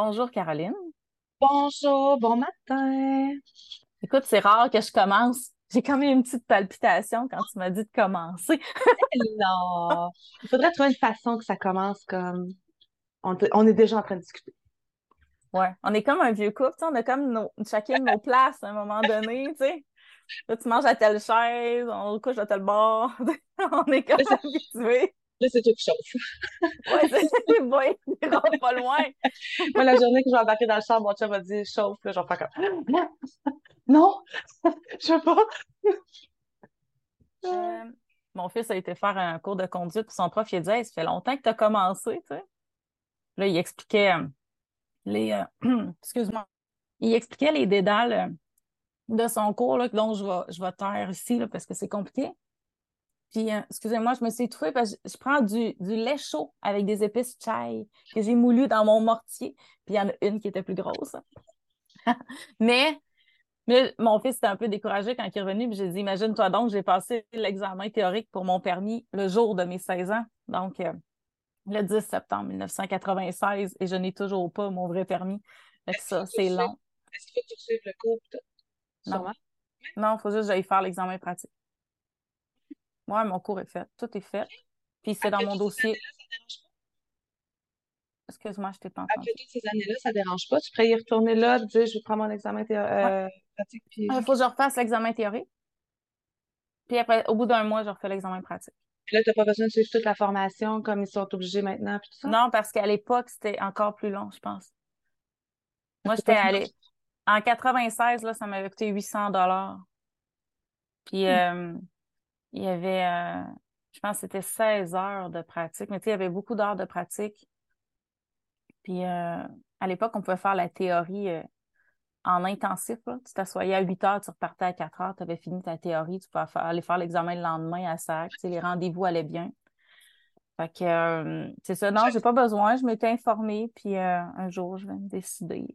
Bonjour Caroline. Bonjour, bon matin. Écoute, c'est rare que je commence. J'ai quand même une petite palpitation quand tu m'as dit de commencer. Non, il faudrait trouver une façon que ça commence comme on, te- on est déjà en train de discuter. Ouais, on est comme un vieux couple, tu sais, on a comme nos, chacun nos places à un moment donné, tu sais. Là, tu manges à telle chaise, on couche à tel bord. On est comme habitués. Là, c'est toi qui chauffe. Ouais, c'est bon, on ira pas loin. Moi, la journée que je vais embarquer dans le char, mon chum va dire chauffe, là, je vais faire comme non, non, je veux pas. Euh, mon fils a été faire un cours de conduite, puis son prof, il a dit Hey, ça fait longtemps que tu as commencé, tu sais. Là, il expliquait euh, les. euh, excuse-moi. Il expliquait les dédales de son cours, là, dont je vais, je vais taire ici, là, parce que c'est compliqué. Puis, euh, excusez-moi, je me suis étouffée parce que je, prends du, du lait chaud avec des épices chai que j'ai moulu dans mon mortier. Puis, il y en a une qui était plus grosse. Mais, mais mon fils était un peu découragé quand il est revenu. Puis, j'ai dit, imagine-toi donc, j'ai passé l'examen théorique pour mon permis le jour de mes 16 ans. Donc, euh, le 10 septembre 1996, et je n'ai toujours pas mon vrai permis. Ça, c'est long. est-ce que tu suives le cours? Non, Sûrement. non, il faut juste que j'aille faire l'examen pratique. Ouais, mon cours est fait. Tout est fait. Puis, c'est dans Après mon dossier. Excuse-moi, je t'ai pas Après entendu. toutes ces années-là, ça dérange pas? Tu pourrais y retourner là, dire je vais prendre mon examen théo- Ouais. euh, pratique, puis Il faut que je refasse l'examen théorique. Puis après, au bout d'un mois, je refais l'examen pratique. Puis là, tu n'as pas besoin de suivre toute la formation comme ils sont obligés maintenant, puis tout ça? Non, parce qu'à l'époque, c'était encore plus long, je pense. Moi, j'étais allée. En 96, là, ça m'avait coûté 800 dollars. Puis, euh, il y avait, euh, je pense que c'était 16 heures de pratique. Mais tu sais, il y avait beaucoup d'heures de pratique. Puis, euh, à l'époque, on pouvait faire la théorie euh, en intensif. Là. Tu t'assoyais à 8 heures, tu repartais à 4 heures, tu avais fini ta théorie, tu pouvais aller faire l'examen le lendemain à SAC. Tu sais, les rendez-vous allaient bien. Fait que, c'est ça. Non, j'ai pas besoin. Je m'étais informée, puis un jour, je vais me décider.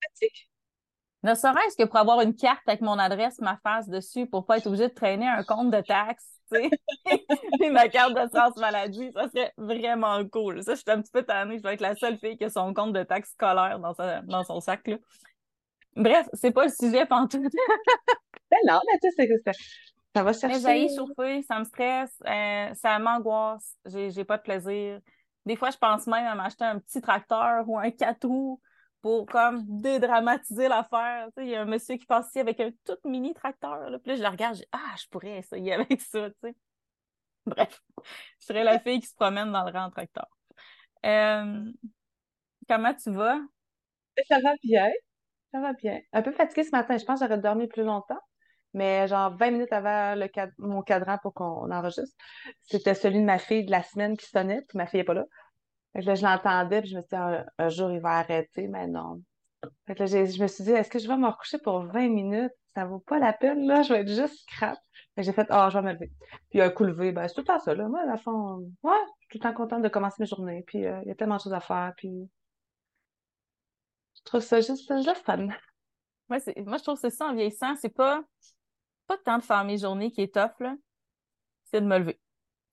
Pratique. Ne serait-ce que pour avoir une carte avec mon adresse, ma face dessus, pour pas être obligée de traîner un compte de taxes, tu sais. Puis ma carte de sens maladie, ça serait vraiment cool. Ça, je suis un petit peu tannée. Je vais être la seule fille qui a son compte de taxes scolaire dans, sa- dans son sac, là. Bref, c'est pas le sujet pantoute. Ben non, mais tu sais, c'est ça va Mais chercher. j'ai chauffer, ça me stresse, euh, ça m'angoisse, j'ai, j'ai pas de plaisir. Des fois, je pense même à m'acheter un petit tracteur ou un quatre roues pour comme dédramatiser l'affaire. Il y a un monsieur qui passe ici avec un tout mini tracteur, là. Puis là, je le regarde, je dis, ah, je pourrais essayer avec ça, tu sais. Bref, je serais la fille qui se promène dans le rang tracteur. Euh, comment tu vas? Ça va bien, ça va bien. Un peu fatiguée ce matin, je pense que j'aurais dormi plus longtemps, mais genre 20 minutes avant le mon cadran pour qu'on enregistre, c'était celui de ma fille de la semaine qui sonnait, puis ma fille n'est pas là. Fait que là, je l'entendais, puis je me suis dit, un, jour, il va arrêter, mais non. Fait que là, je me suis dit, est-ce que je vais me recoucher pour 20 minutes? Ça vaut pas la peine, là, je vais être juste crap. Fait j'ai fait, ah, je vais me lever. Puis un coup levé, ben, c'est tout le temps ça, là. Moi, à la fin, ouais, je suis tout le temps contente de commencer mes journées, puis euh, il y a tellement de choses à faire, puis je trouve ça juste, fun. Moi, je trouve que c'est ça en vieillissant, c'est pas, pas tant de faire mes journées qui est tough, là. C'est de me lever.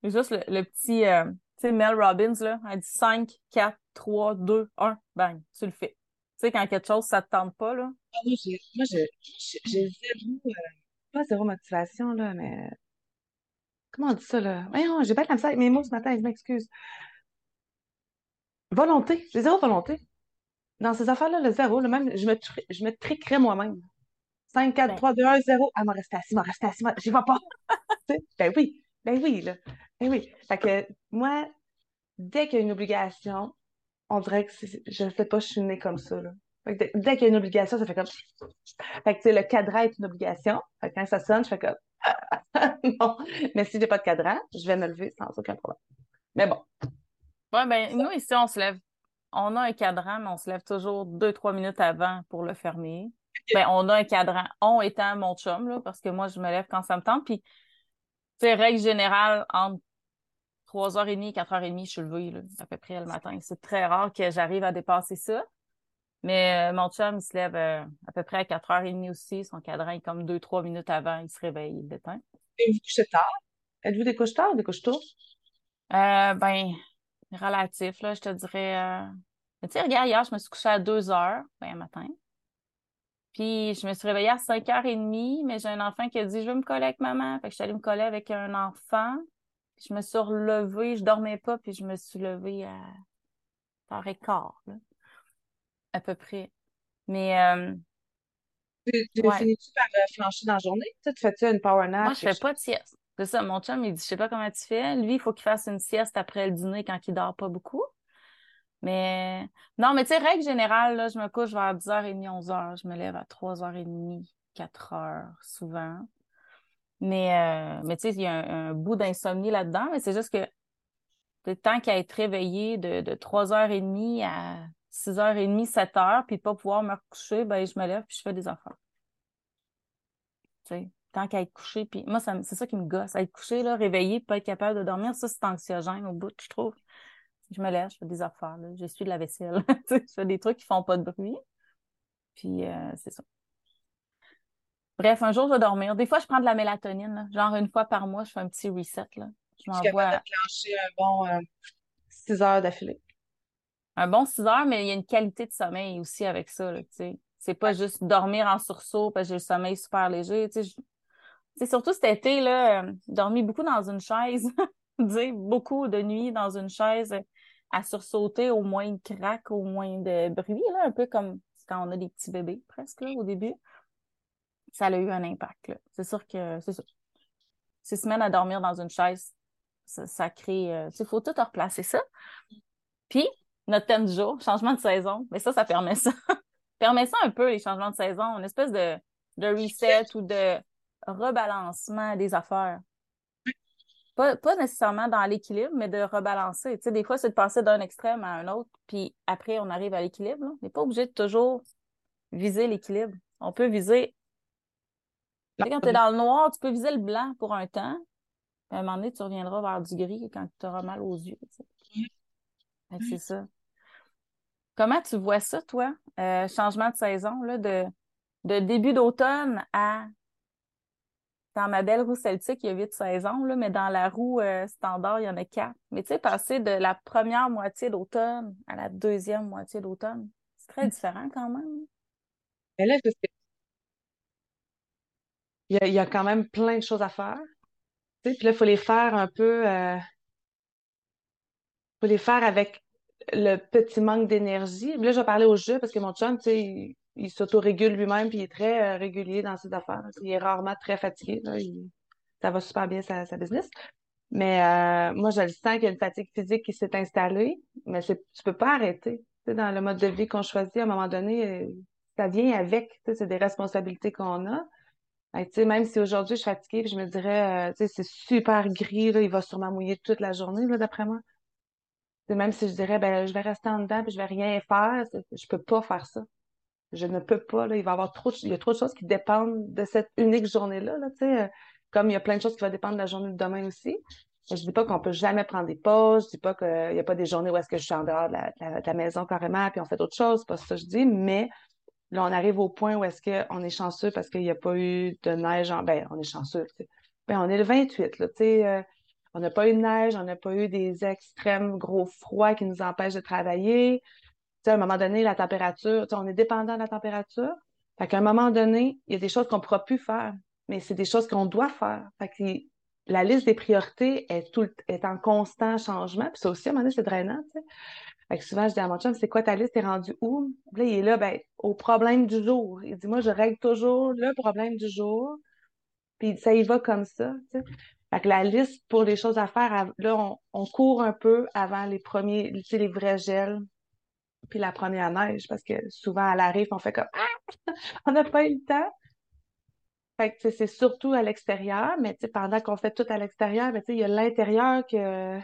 Juste le, le petit, euh, sais, Mel Robbins, là, elle dit 5, 4, 3, 2, 1, bang, tu le fais. Tu sais, quand quelque chose, ça te tente pas, là. Ah, Moi, j'ai, moi, j'ai, zéro, euh, pas zéro motivation, là, mais comment on dit ça, là? Voyons, j'ai pas de la avec mes mots ce matin, je m'excuse. Volonté, j'ai zéro volonté. Dans ces affaires-là, le zéro, le même, je me, je me triquerais moi-même. 5, 4, Ben, 3, 2, 1, 0. Ah, m'a resté assis, m'a resté assis, j'y vais pas. Tu Ben oui, ben oui, là. Ben oui. Fait que moi, dès qu'il y a une obligation, on dirait que c'est- je sais pas, je suis née comme ça, là. Fait que dès, dès qu'il y a une obligation, ça fait comme. Fait que, tu sais, le cadran est une obligation. Fait que quand ça sonne, je fais comme. non. Mais si j'ai pas de cadran, je vais me lever sans aucun problème. Mais bon. ouais, ben, nous, ici, on se lève. On a un cadran, mais on se lève toujours deux, trois minutes avant pour le fermer. Ben, on a un cadran. On étant mon chum, là, parce que moi, je me lève quand ça me tente. Puis, tu sais, règle générale, entre 3h30 et 4h30, je suis levée, là, à peu près le matin. C'est très rare que j'arrive à dépasser ça. Mais euh, mon chum, il se lève euh, à peu près à 4h30 aussi. Son cadran est comme 2-3 minutes avant, il se réveille, il l'éteint. Et vous couchez tard? Êtes-vous des couches tard ou des couches tôt? Euh, ben, relatif, là, je te dirais. Euh, tu sais, regarde, hier, je me suis couchée à 2 heures, ben, matin. Puis je me suis réveillée à 5h30, mais j'ai un enfant qui a dit Je veux me coller avec maman. Fait que je suis allée me coller avec un enfant. Je me suis relevée, je dormais pas, puis je me suis levée à par quart, là, à peu près. Mais euh, tu, tu finis-tu par euh, flancher dans la journée? Tu, fais-tu une power nap? Moi, je fais pas de sieste. C'est ça, mon chum, il dit, je sais pas comment tu fais. Lui, il faut qu'il fasse une sieste après le dîner quand il dort pas beaucoup. Mais non, mais tu sais, règle générale, là, je me couche vers 10h30, 11h. Je me lève à 3h30, 4h souvent. Mais, euh, mais tu sais, il y a un, bout d'insomnie là-dedans, mais c'est juste que tant qu'à être réveillé de, de 3h30 à 6h30, 7h, puis pas pouvoir me recoucher, ben je me lève puis je fais des affaires. Tu sais, tant qu'à être couché, puis moi, c'est ça qui me gosse. Être couché, là, réveillé, pas être capable de dormir, ça, c'est anxiogène au bout, je trouve. Je me lève, je fais des affaires, là. j'essuie de la vaisselle, je fais des trucs qui font pas de bruit. Puis euh, c'est ça. Bref, un jour, je vais dormir. Des fois, je prends de la mélatonine. Genre, une fois par mois, je fais un petit reset. Là. Je m'envoie. à un bon 6 euh, heures d'affilée un bon 6 heures, mais il y a une qualité de sommeil aussi avec ça. Là, c'est pas juste dormir en sursaut parce que j'ai le sommeil super léger. C'est surtout cet été, là, euh, dormi beaucoup dans une chaise, beaucoup de nuits dans une chaise à sursauter au moins de craque, au moins de bruit, là, un peu comme quand on a des petits bébés presque au début. Ça a eu un impact. C'est sûr que c'est. Six semaines à dormir dans une chaise, ça, crée. Il euh, faut tout replacer ça. Puis, notre thème du jour, changement de saison. Mais ça, ça permet ça. permet ça un peu, les changements de saison, une espèce de, reset ou de rebalancement des affaires. Pas, nécessairement dans l'équilibre, mais de rebalancer. Des fois, c'est de passer d'un extrême à un autre, puis après, on arrive à l'équilibre. On n'est pas obligé de toujours viser l'équilibre. On peut viser. Quand tu es dans le noir, tu peux viser le blanc pour un temps. à un moment donné, tu reviendras vers du gris quand tu auras mal aux yeux. C'est ça. Comment tu vois ça, toi? Euh, changement de saison, là, de, de début d'automne à dans ma belle roue celtique, il y a huit saisons, là, mais dans la roue euh, standard, il y en a quatre. Mais tu sais, passer de la première moitié d'automne à la deuxième moitié d'automne, c'est très différent quand même. Mais là, il, y a, quand même plein de choses à faire. Puis là, il faut les faire un peu. Euh, faut les faire avec le petit manque d'énergie. Là, je vais parler au jeu parce que mon chum, tu sais, il, il s'autorégule lui-même puis il est très euh, régulier dans ses affaires. Il est rarement très fatigué. ça va super bien sa, business. Mais euh, moi, je le sens qu'il y a une fatigue physique qui s'est installée, mais tu peux pas arrêter. Dans le mode de vie qu'on choisit, à un moment donné, euh, ça vient avec. C'est des responsabilités qu'on a. même si aujourd'hui je suis fatiguée, puis je me dirais, sais, c'est super gris, il va sûrement mouiller toute la journée, d'après moi même si je dirais, ben, je vais rester en dedans et je vais rien faire, je peux pas faire ça. Je ne peux pas. Il va y avoir trop, il y a trop de choses qui dépendent de cette unique journée-là. Euh, comme il y a plein de choses qui vont dépendre de la journée de demain aussi. Je dis pas qu'on peut jamais prendre des pauses, je dis pas qu'il n'y a pas des journées où est-ce que je suis en dehors de la, maison carrément puis on fait d'autres choses, c'est pas ça que je dis, mais là, on arrive au point où est-ce qu'on est chanceux parce qu'il n'y a pas eu de neige en, ben, on est chanceux, Ben, on est le 28, là, tu sais, euh, on n'a pas eu de neige, on n'a pas eu des extrêmes gros froids qui nous empêchent de travailler. à un moment donné, la température, on est dépendant de la température. Fait qu'à un moment donné, il y a des choses qu'on ne pourra plus faire, mais c'est des choses qu'on doit faire. Fait la liste des priorités est, tout, est en constant changement. Puis ça aussi, à un moment donné, c'est drainant. Fait que souvent, je dis à mon chum, c'est quoi ta liste? T'es rendu où? là, il est là, ben, au problème du jour. Il dit, moi, je règle toujours le problème du jour. Puis ça y va comme ça. Fait que la liste pour les choses à faire, là, on, court un peu avant les premiers, les vrais gels, puis la première neige, parce que souvent, à l'arrivée, on fait comme Ah! on n'a pas eu le temps. Fait que c'est surtout à l'extérieur, mais pendant qu'on fait tout à l'extérieur, il y a l'intérieur que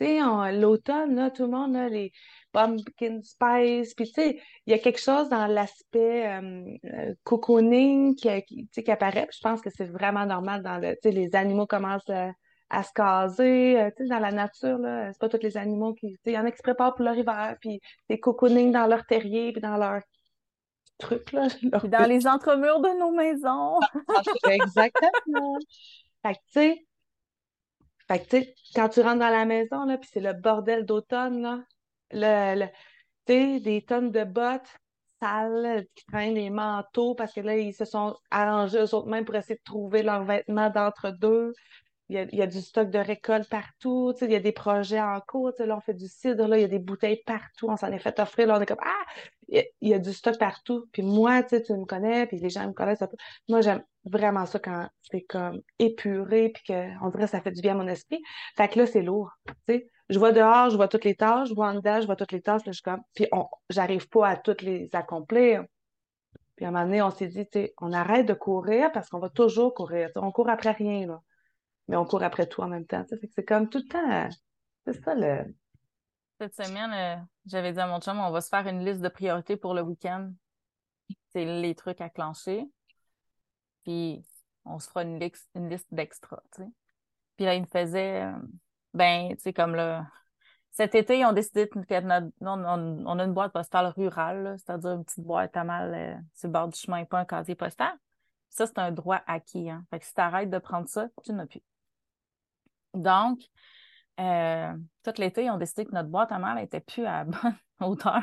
l'automne, là, tout le monde a les pumpkin spice. Puis, il y a quelque chose dans l'aspect euh, euh, cocooning qui, qui, qui apparaît. Je pense que c'est vraiment normal dans le. Les animaux commencent à, se caser. Euh, dans la nature, là, c'est pas tous les animaux qui. Il y en a qui se préparent pour leur hiver. Puis, c'est cocooning dans leur terrier, puis dans leur dans les entremurs de nos maisons. Exactement. fait que, tu sais, Fait que, tu sais, quand tu rentres dans la maison, là, puis c'est le bordel d'automne, là, le, tu sais, des tonnes de bottes sales qui traînent les manteaux parce que là, ils se sont arrangés eux autres mêmes pour essayer de trouver leurs vêtements d'entre-deux. Il y, a, du stock de récolte partout, il y a des projets en cours, là, on fait du cidre, là, il y a des bouteilles partout, on s'en est fait offrir, là, on est comme Ah! Il y, a, du stock partout. Puis moi, tu me connais, puis les gens me connaissent. Moi, j'aime vraiment ça quand c'est comme épuré, puis qu'on dirait que ça fait du bien à mon esprit. Fait que là, c'est lourd. Je vois dehors, je vois toutes les tâches, je vois en dedans, je vois toutes les tâches, là, je comme. Puis j'arrive pas à toutes les accomplir. Puis à un moment donné, on s'est dit, on arrête de courir parce qu'on va toujours courir. on court après rien, là mais on court après tout en même temps. c'est comme tout le temps. C'est ça le. Cette semaine, euh, j'avais dit à mon chum, on va se faire une liste de priorités pour le week-end. C'est les trucs à clencher. Puis on se fera une, liste, une liste d'extra, Puis là, il me faisait, euh, ben, tu sais, comme là, cet été, ils ont décidé que notre, on, a une boîte postale rurale, c'est-à-dire une petite boîte à mal euh, sur le bord du chemin, pas un casier postal. Ça, c'est un droit acquis. Hein. Fait que si tu arrêtes de prendre ça, tu n'as plus. Donc, euh, tout l'été, ils ont décidé que notre boîte à mal n'était plus à bonne hauteur.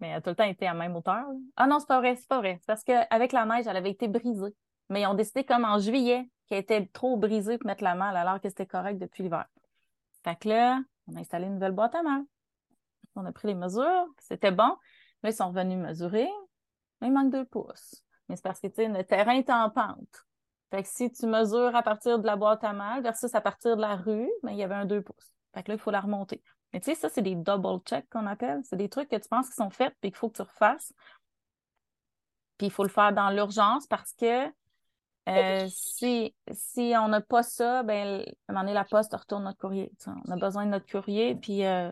Mais elle a tout le temps été à même hauteur. Ah non, c'est pas vrai, c'est pas vrai. C'est parce qu'avec la neige, elle avait été brisée. Mais ils ont décidé comme en juillet qu'elle était trop brisée pour mettre la malle alors que c'était correct depuis l'hiver. Fait que là, on a installé une nouvelle boîte à mal. On a pris les mesures, c'était bon. Là, ils sont revenus mesurer. Mais il manque deux pouces. Mais c'est parce que, tu sais, le terrain est en pente. Fait que si tu mesures à partir de la boîte à mal versus à partir de la rue, ben, il y avait un 2 pouces. Fait que là, il faut la remonter. Mais tu sais, ça, c'est des double checks qu'on appelle. C'est des trucs que tu penses qu'ils sont faits puis qu'il faut que tu refasses. Puis il faut le faire dans l'urgence parce que euh, si, si on n'a pas ça, ben, à un moment donné, la poste retourne notre courrier. On a besoin de notre courrier, puis euh,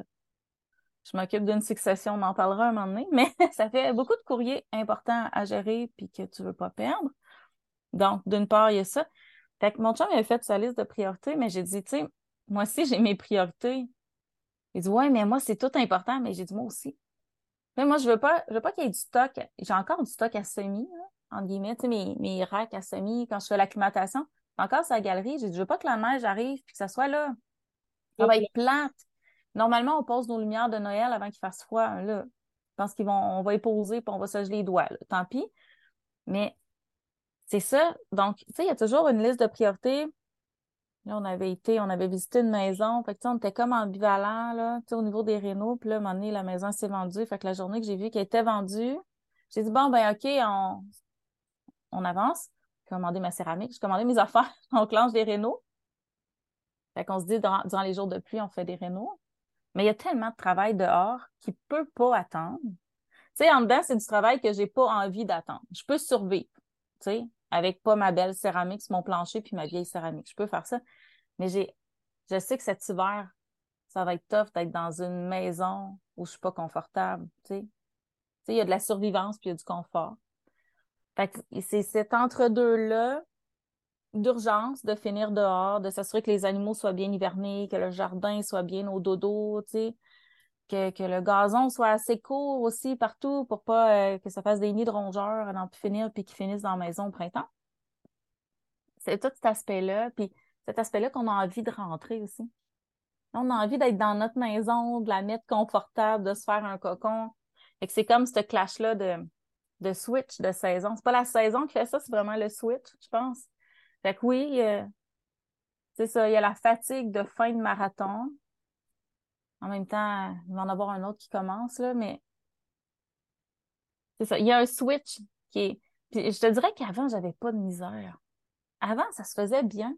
je m'occupe d'une succession, on en parlera un moment donné, mais ça fait beaucoup de courriers importants à gérer puis que tu ne veux pas perdre. Donc, d'une part, il y a ça. Fait que mon chum avait fait sa liste de priorités, mais j'ai dit, tu sais, moi aussi, j'ai mes priorités. Il dit, ouais, mais moi, c'est tout important, mais j'ai dit, moi aussi. Mais moi, je veux pas, je veux pas qu'il y ait du stock. J'ai encore du stock à semi, là, entre guillemets, tu sais, mes, mes racks à semi, quand je fais l'acclimatation. Encore sa galerie, j'ai dit, je veux pas que la neige arrive puis que ça soit là. Ça va être plate. Normalement, on pose nos lumières de Noël avant qu'il fasse froid, là. Je pense qu'ils vont, on va y poser puis on va se geler les doigts, Tant pis. Mais c'est ça. Donc, tu sais, il y a toujours une liste de priorités. Là, on avait été, on avait visité une maison. Fait que, on était comme ambivalent, là, tu sais, au niveau des rénaux. Puis là, à un moment donné, la maison s'est vendue. Fait que la journée que j'ai vu qu'elle était vendue, j'ai dit, bon, ben, OK, on, on avance. J'ai commandé ma céramique. J'ai commandé mes affaires. on clenche des rénaux. Fait qu'on se dit, durant, les jours de pluie, on fait des rénaux. Mais il y a tellement de travail dehors qui peut pas attendre. Tu sais, en dedans, c'est du travail que j'ai pas envie d'attendre. Je peux survivre, tu sais avec pas ma belle céramique mon plancher puis ma vieille céramique. Je peux faire ça. Mais j'ai, je sais que cet hiver, ça va être tough d'être dans une maison où je suis pas confortable, tu sais. il y a de la survivance puis il y a du confort. Fait que c'est cet entre-deux-là d'urgence de finir dehors, de s'assurer que les animaux soient bien hivernés, que le jardin soit bien au dodo, tu sais, que, le gazon soit assez court aussi partout pour pas euh, que ça fasse des nids de rongeurs à n'en finir puis qu'ils finissent dans la maison au printemps. C'est tout cet aspect-là. Puis cet aspect-là qu'on a envie de rentrer aussi. On a envie d'être dans notre maison, de la mettre confortable, de se faire un cocon. Et que c'est comme ce clash-là de, de switch de saison. C'est pas la saison qui fait ça, c'est vraiment le switch, je pense. Fait que oui, euh, c'est ça, il y a la fatigue de fin de marathon, en même temps, il va en avoir un autre qui commence, là, mais c'est ça. Il y a un switch qui est. Puis je te dirais qu'avant, j'avais pas de misère. Avant, ça se faisait bien.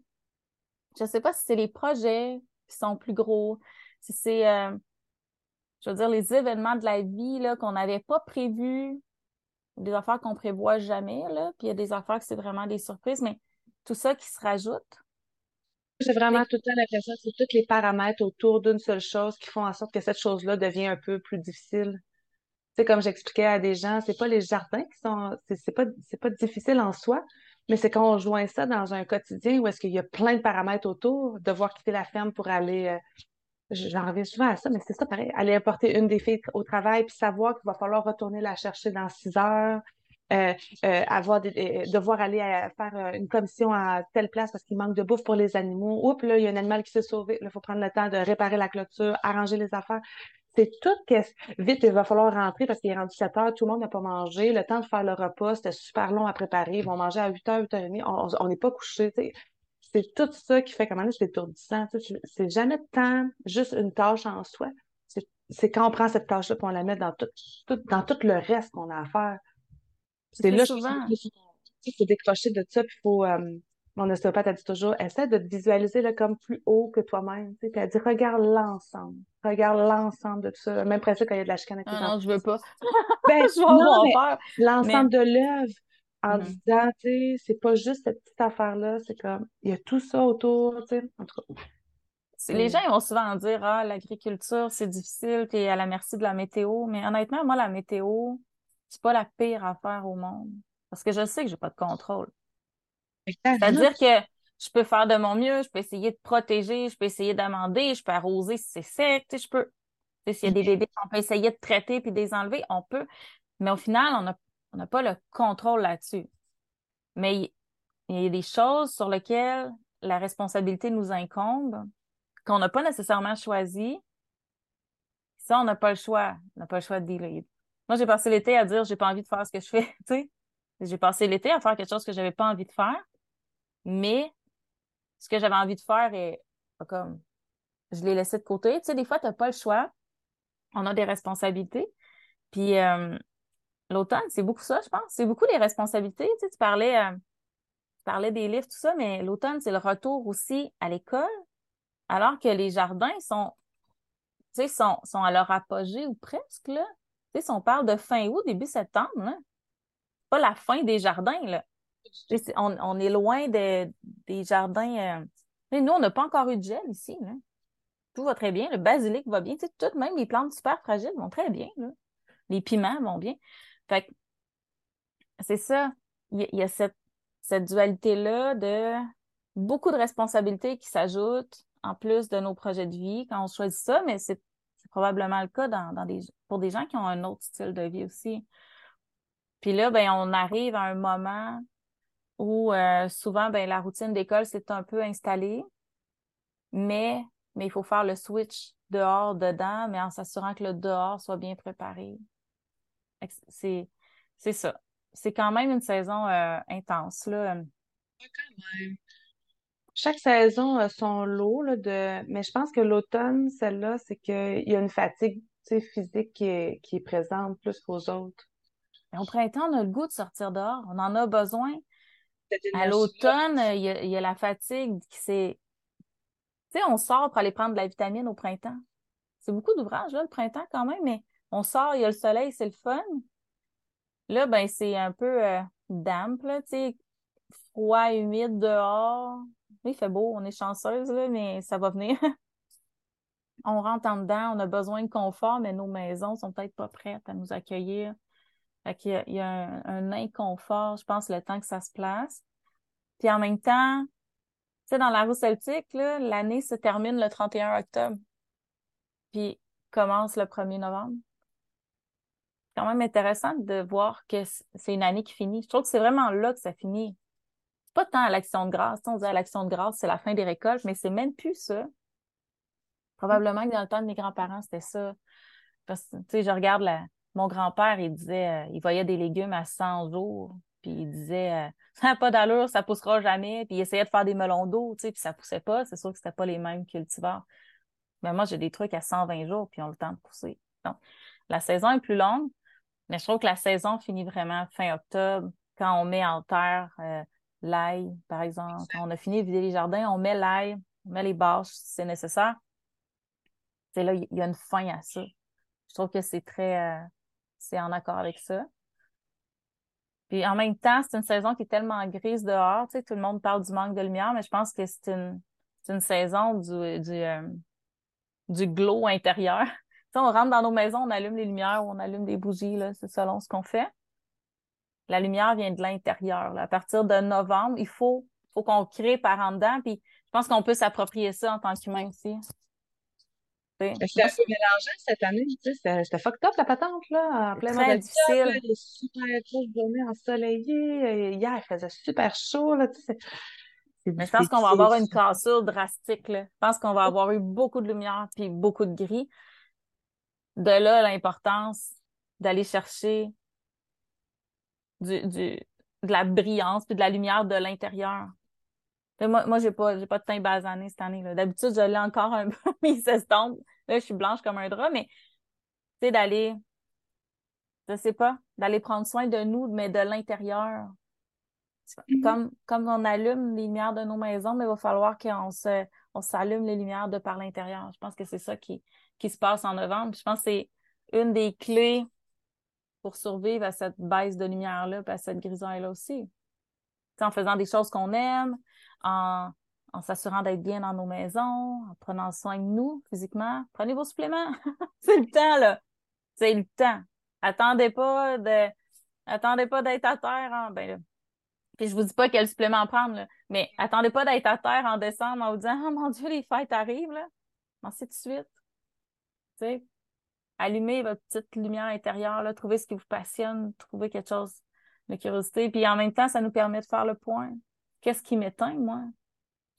Je sais pas si c'est les projets qui sont plus gros, si c'est, euh, je veux dire, les événements de la vie là, qu'on n'avait pas prévus, des affaires qu'on prévoit jamais, là, puis il y a des affaires que c'est vraiment des surprises, mais tout ça qui se rajoute, j'ai vraiment tout le temps l'impression que c'est tous les paramètres autour d'une seule chose qui font en sorte que cette chose-là devient un peu plus difficile. Tu sais, comme j'expliquais à des gens, c'est pas les jardins qui sont, c'est pas, pas difficile en soi, mais c'est quand on joint ça dans un quotidien où est-ce qu'il y a plein de paramètres autour, devoir quitter la ferme pour aller, euh, j'en reviens souvent à ça, mais c'est ça pareil, aller apporter une des filles au travail puis savoir qu'il va falloir retourner la chercher dans six heures, avoir des, devoir aller faire une commission à telle place parce qu'il manque de bouffe pour les animaux. Oups, là, il y a un animal qui s'est sauvé. Il faut prendre le temps de réparer la clôture, arranger les affaires. C'est tout vite, il va falloir rentrer parce qu'il est rendu 7 heures, tout le monde n'a pas mangé. Le temps de faire le repas, c'était super long à préparer. Ils vont manger à 8 heures, 8 h 30. On n'est pas couché. C'est tout ça qui fait comment c'est étourdissant. C'est jamais tant juste une tâche en soi. C'est quand on prend cette tâche-là et on la met dans tout, dans tout le reste qu'on a à faire. C'est là souvent. Il faut décrocher de ça, puis il faut. Euh, mon ostéopathe a dit toujours, essaie de te visualiser là, comme plus haut que toi-même. Puis elle dit, regarde l'ensemble. Regarde l'ensemble de tout ça. Même principe quand il y a de la chicane avec ah, Non, je veux pas. ben, je L'ensemble de l'œuvre en mm-hmm. disant, tu sais, c'est pas juste cette petite affaire-là, c'est comme, il y a tout ça autour, tu sais. En tout cas. Les gens ils vont souvent dire Ah, l'agriculture, c'est difficile, puis à la merci de la météo. Mais honnêtement, moi, la météo, c'est pas la pire affaire au monde. Parce que je sais que j'ai pas de contrôle. C'est-à-dire que je peux faire de mon mieux, je peux essayer de protéger, je peux essayer d'amender, je peux arroser si c'est sec, tu sais, je peux. S'il y a des bébés, on peut essayer de traiter puis de les enlever, on peut. Mais au final, on n'a on pas le contrôle là-dessus. Mais il y a des choses sur lesquelles la responsabilité nous incombe, qu'on n'a pas nécessairement choisi. Ça, on n'a pas le choix. On n'a pas le choix de dealer. Moi, j'ai passé l'été à dire j'ai pas envie de faire ce que je fais, sais. J'ai passé l'été à faire quelque chose que j'avais pas envie de faire. Mais ce que j'avais envie de faire est comme je l'ai laissé de côté. Tu sais, des fois, tu n'as pas le choix. On a des responsabilités. Puis euh, l'automne, c'est beaucoup ça, je pense. C'est beaucoup les responsabilités. Tu parlais, euh, tu parlais des livres, tout ça, mais l'automne, c'est le retour aussi à l'école, alors que les jardins sont, tu sais, sont, sont à leur apogée ou presque, là. Si on parle de fin août, début septembre, pas la fin des jardins. On, est loin des jardins. Euh, nous, on n'a pas encore eu de gel ici. Tout va très bien. Le basilic va bien. tout, même les plantes super fragiles vont très bien. Les piments vont bien. Fait c'est ça. Il y, a cette, cette dualité-là de beaucoup de responsabilités qui s'ajoutent en plus de nos projets de vie quand on choisit ça, mais c'est probablement le cas dans, des, pour des gens qui ont un autre style de vie aussi. Puis là, ben, on arrive à un moment où euh, souvent, ben, la routine d'école s'est un peu installée, mais, mais il faut faire le switch dehors, dedans, mais en s'assurant que le dehors soit bien préparé. C'est, c'est ça. C'est quand même une saison euh, intense, là. quand même. Chaque saison a son lot, là, de... mais je pense que l'automne, celle-là, c'est qu'il y a une fatigue physique qui est, qui est présente plus qu'aux autres. au printemps, on a le goût de sortir dehors. On en a besoin. À l'automne, il y, a, la fatigue qui s'est. Tu sais, on sort pour aller prendre de la vitamine au printemps. C'est beaucoup d'ouvrages, là, le printemps quand même, mais on sort, il y a le soleil, c'est le fun. Là, ben, c'est un peu euh, damp, là, tu sais, froid, humide dehors. Il fait beau, on est chanceuse, mais ça va venir. on rentre en dedans, on a besoin de confort, mais nos maisons sont peut-être pas prêtes à nous accueillir. Il y a, un, inconfort, je pense, le temps que ça se place. Puis en même temps, tu sais, dans la roue celtique, l'année se termine le 31 octobre. Puis commence le 1er novembre. C'est quand même intéressant de voir que c'est une année qui finit. Je trouve que c'est vraiment là que ça finit. Pas tant à l'action de grâce. on dit à l'action de grâce, c'est la fin des récoltes, mais c'est même plus ça. Probablement que dans le temps de mes grands-parents, c'était ça. Parce que, tu sais, je regarde mon grand-père, il disait, euh, il voyait des légumes à 100 jours, puis il disait, euh, ça n'a pas d'allure, ça poussera jamais, puis il essayait de faire des melons d'eau, tu sais, puis ça poussait pas. C'est sûr que c'était pas les mêmes cultivars. Mais moi, j'ai des trucs à 120 jours, puis ont le temps de pousser. Donc, la saison est plus longue, mais je trouve que la saison finit vraiment fin octobre, quand on met en terre euh, l'ail, par exemple. On a fini de vider les jardins, on met l'ail, on met les bâches si c'est nécessaire. C'est là, il y a une fin à ça. Je trouve que c'est très, c'est en accord avec ça. Puis en même temps, c'est une saison qui est tellement grise dehors. Tu sais, tout le monde parle du manque de lumière, mais je pense que c'est une, une saison du, du, euh, du glow intérieur. Tu sais, on rentre dans nos maisons, on allume les lumières ou on allume des bougies, là, c'est selon ce qu'on fait. La lumière vient de l'intérieur. À partir de novembre, il faut, faut qu'on crée par en dedans. Puis je pense qu'on peut s'approprier ça en tant qu'humain aussi. C'était un peu mélangeant cette année, tu sais, c'était fucked up la patente, là, en plein très difficile. il super beau, journée ensoleillée, hier, il faisait super chaud, là, tu sais. Mais je pense qu'on va avoir une cassure drastique, là. Je pense qu'on va avoir eu beaucoup de lumière puis beaucoup de gris. De là, l'importance d'aller chercher du, du, de la brillance puis de la lumière de l'intérieur. Moi, moi j'ai pas, j'ai pas de teint basané cette année. D'habitude, je l'ai encore un peu, mais il s'estompe. Là, je suis blanche comme un drap, mais tu sais, d'aller, je sais pas, d'aller prendre soin de nous, mais de l'intérieur. Mm-hmm. Comme, comme on allume les lumières de nos maisons, mais il va falloir qu'on se, on s'allume les lumières de par l'intérieur. Je pense que c'est ça qui, qui se passe en novembre. Je pense que c'est une des clés pour survivre à cette baisse de lumière-là, à cette grisaille-là aussi. en faisant des choses qu'on aime, en, en s'assurant d'être bien dans nos maisons, en prenant soin de nous physiquement. Prenez vos suppléments. c'est le temps, là. C'est le temps. Attendez pas de, attendez pas d'être à terre. Hein. Ben, puis je vous dis pas quel supplément prendre, là. mais attendez pas d'être à terre en décembre en vous disant, oh mon Dieu, les fêtes arrivent, là. Pensez tout de suite. Allumez votre petite lumière intérieure, là, trouvez ce qui vous passionne, trouvez quelque chose de curiosité. Puis en même temps, ça nous permet de faire le point. Qu'est-ce qui m'éteint, moi?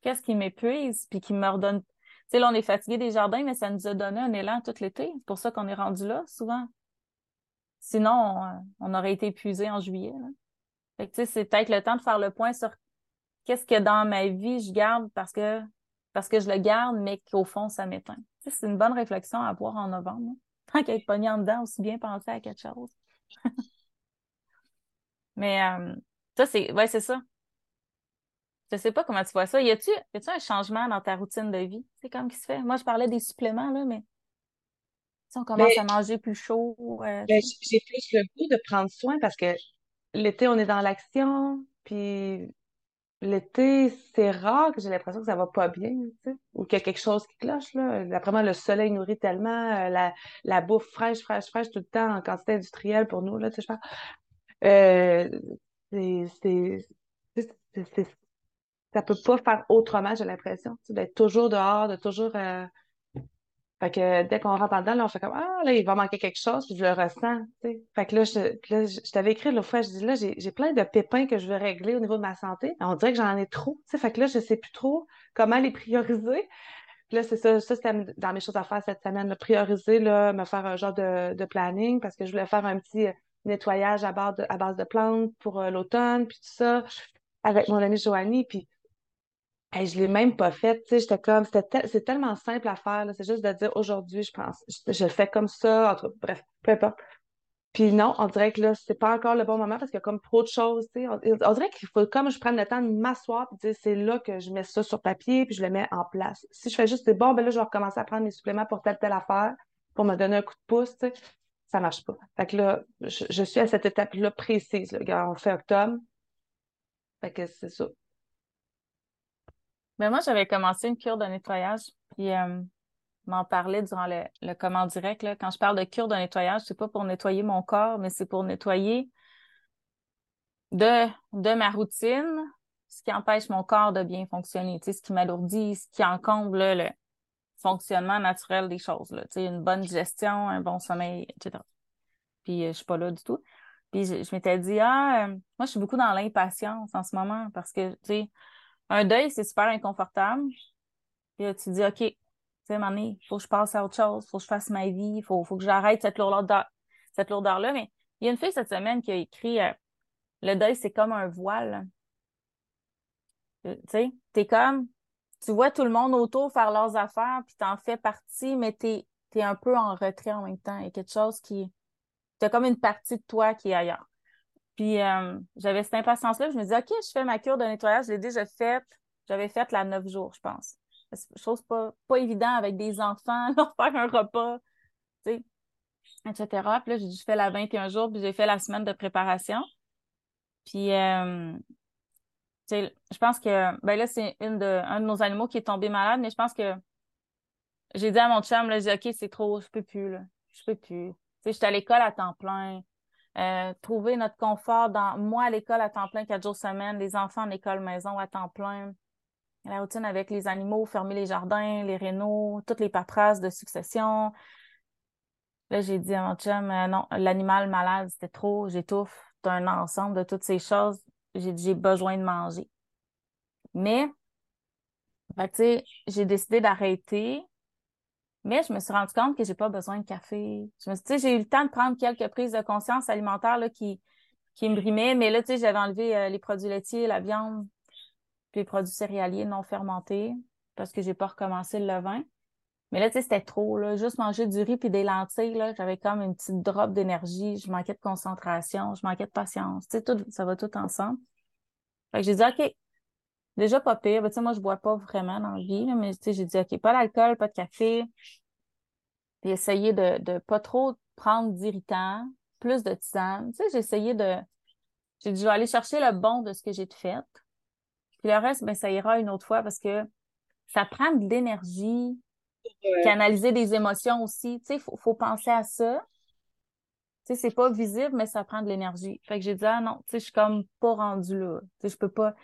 Qu'est-ce qui m'épuise? Puis qui me redonne. Tu sais, là, on est fatigué des jardins, mais ça nous a donné un élan tout l'été. C'est pour ça qu'on est rendu là, souvent. Sinon, on, aurait été épuisé en juillet. Fait que, tu sais, c'est peut-être le temps de faire le point sur qu'est-ce que dans ma vie je garde parce que parce que je le garde, mais qu'au fond, ça m'éteint. Tu sais, c'est une bonne réflexion à avoir en novembre. Tant qu'être pogné en dedans, aussi bien penser à quelque chose. mais euh, ça, c'est ouais, c'est ça. Je sais pas comment tu vois ça. Y a-tu un changement dans ta routine de vie? C'est comme qui se fait? Moi, je parlais des suppléments, là, mais si on commence à manger plus chaud. Euh, ben, j'ai plus le goût de prendre soin parce que l'été, on est dans l'action, puis l'été, c'est rare que j'ai l'impression que ça va pas bien, tu sais, ou qu'il y a quelque chose qui cloche, là. Après moi, le soleil nourrit tellement, euh, la, la bouffe fraîche, fraîche, fraîche tout le temps en quantité industrielle pour nous, là, tu sais, je. Euh, c'est, ça peut pas faire autrement, j'ai l'impression, d'être toujours dehors, de toujours euh, fait que dès qu'on rentre en dedans, là, on fait comme Ah, là, il va manquer quelque chose, puis je le ressens. sais. Fait que là, je, là, je t'avais écrit l'autre fois, je dis là, j'ai plein de pépins que je veux régler au niveau de ma santé. On dirait que j'en ai trop. sais. Fait que là, je sais plus trop comment les prioriser. Puis là, c'est ça, ça c'était dans mes choses à faire cette semaine, de prioriser, là, me faire un genre de, de planning parce que je voulais faire un petit nettoyage à base de, à base de plantes pour euh, l'automne, puis tout ça, avec mon amie Joanie. Puis je je l'ai même pas fait, j'étais comme, c'est tellement simple à faire, c'est juste de dire aujourd'hui, je pense, je, le fais comme ça, entre, bref, peu importe. Puis non, on dirait que là, c'est pas encore le bon moment parce qu'il y a comme trop de choses, sais. On, dirait qu'il faut comme je prenne le temps de m'asseoir et dire c'est là que je mets ça sur papier puis je le mets en place. Si je fais juste, bon, ben là, je vais recommencer à prendre mes suppléments pour telle, telle affaire pour me donner un coup de pouce, sais, ça marche pas. Fait que là, je, suis à cette étape-là précise, là. on fait octobre. Fait que c'est ça. Mais moi, j'avais commencé une cure de nettoyage, puis euh, m'en parlait durant le, le comment direct. Là. Quand je parle de cure de nettoyage, c'est pas pour nettoyer mon corps, mais c'est pour nettoyer de, de ma routine, ce qui empêche mon corps de bien fonctionner, ce qui m'alourdit, ce qui encombre le fonctionnement naturel des choses. Là, une bonne digestion, un bon sommeil, etc. Puis euh, je suis pas là du tout. Puis je, je m'étais dit, ah, euh, moi, je suis beaucoup dans l'impatience en ce moment parce que, tu sais, un deuil, c'est super inconfortable. Puis là, tu dis, OK, tu sais, il faut que je passe à autre chose, faut que je fasse ma vie, faut, faut que j'arrête cette lourdeur, cette lourdeur-là. Mais il y a une fille cette semaine qui a écrit euh, Le deuil, c'est comme un voile. Euh, tu sais, t'es comme, tu vois tout le monde autour faire leurs affaires, puis t'en fais partie, mais t'es es un peu en retrait en même temps. Il y a quelque chose qui. T'as comme une partie de toi qui est ailleurs. Puis euh, j'avais cette impatience-là, je me disais, OK, je fais ma cure de nettoyage, je l'ai déjà faite. J'avais fait la neuf jours, je pense. Chose pas, pas avec des enfants, leur faire un repas, tu sais, etc. Puis là, je fais la 21 jours, puis j'ai fait la semaine de préparation. Puis, euh, tu sais, je pense que, ben là, c'est une de, un de nos animaux qui est tombé malade, mais je pense que j'ai dit à mon chum, là, j'ai dit, OK, c'est trop, je peux plus, là. Je peux plus. Tu sais, j'étais à l'école à temps plein. Euh, trouver notre confort dans moi à l'école à temps plein, quatre jours semaine, les enfants en école maison à temps plein. la routine avec les animaux, fermer les jardins, les rénaux, toutes les paperasses de succession. Là, j'ai dit à mon chum, euh, non, l'animal malade, c'était trop, j'étouffe. C'est un ensemble de toutes ces choses. J'ai besoin de manger. Mais, tu sais, j'ai décidé d'arrêter. Mais je me suis rendu compte que j'ai pas besoin de café. Je me suis j'ai eu le temps de prendre quelques prises de conscience alimentaire là, qui, qui me brimaient. Mais là, tu sais, j'avais enlevé euh, les produits laitiers, la viande, puis les produits céréaliers non fermentés parce que j'ai pas recommencé le levain. Mais là, tu sais, c'était trop, là. Juste manger du riz puis des lentilles, j'avais comme une petite drop d'énergie. Je manquais de concentration, je manquais de patience. Tu sais, tout, ça va tout ensemble. Fait que j'ai dit, OK, déjà pas pire. Ben, tu sais, moi, je bois pas vraiment dans la vie, mais tu sais, j'ai dit, OK, pas d'alcool, pas de café. Puis essayer de, de pas trop prendre d'irritants, plus de tisane. Tu sais, j'ai essayé de... J'ai dit, je vais aller chercher le bon de ce que j'ai fait. Puis le reste, ben, ça ira une autre fois parce que ça prend de l'énergie, canaliser des émotions aussi. Tu sais, il faut, faut, penser à ça. Tu sais, c'est pas visible, mais ça prend de l'énergie. Fait que j'ai dit, ah non, tu sais, je suis comme pas rendue là. Tu sais, je peux pas.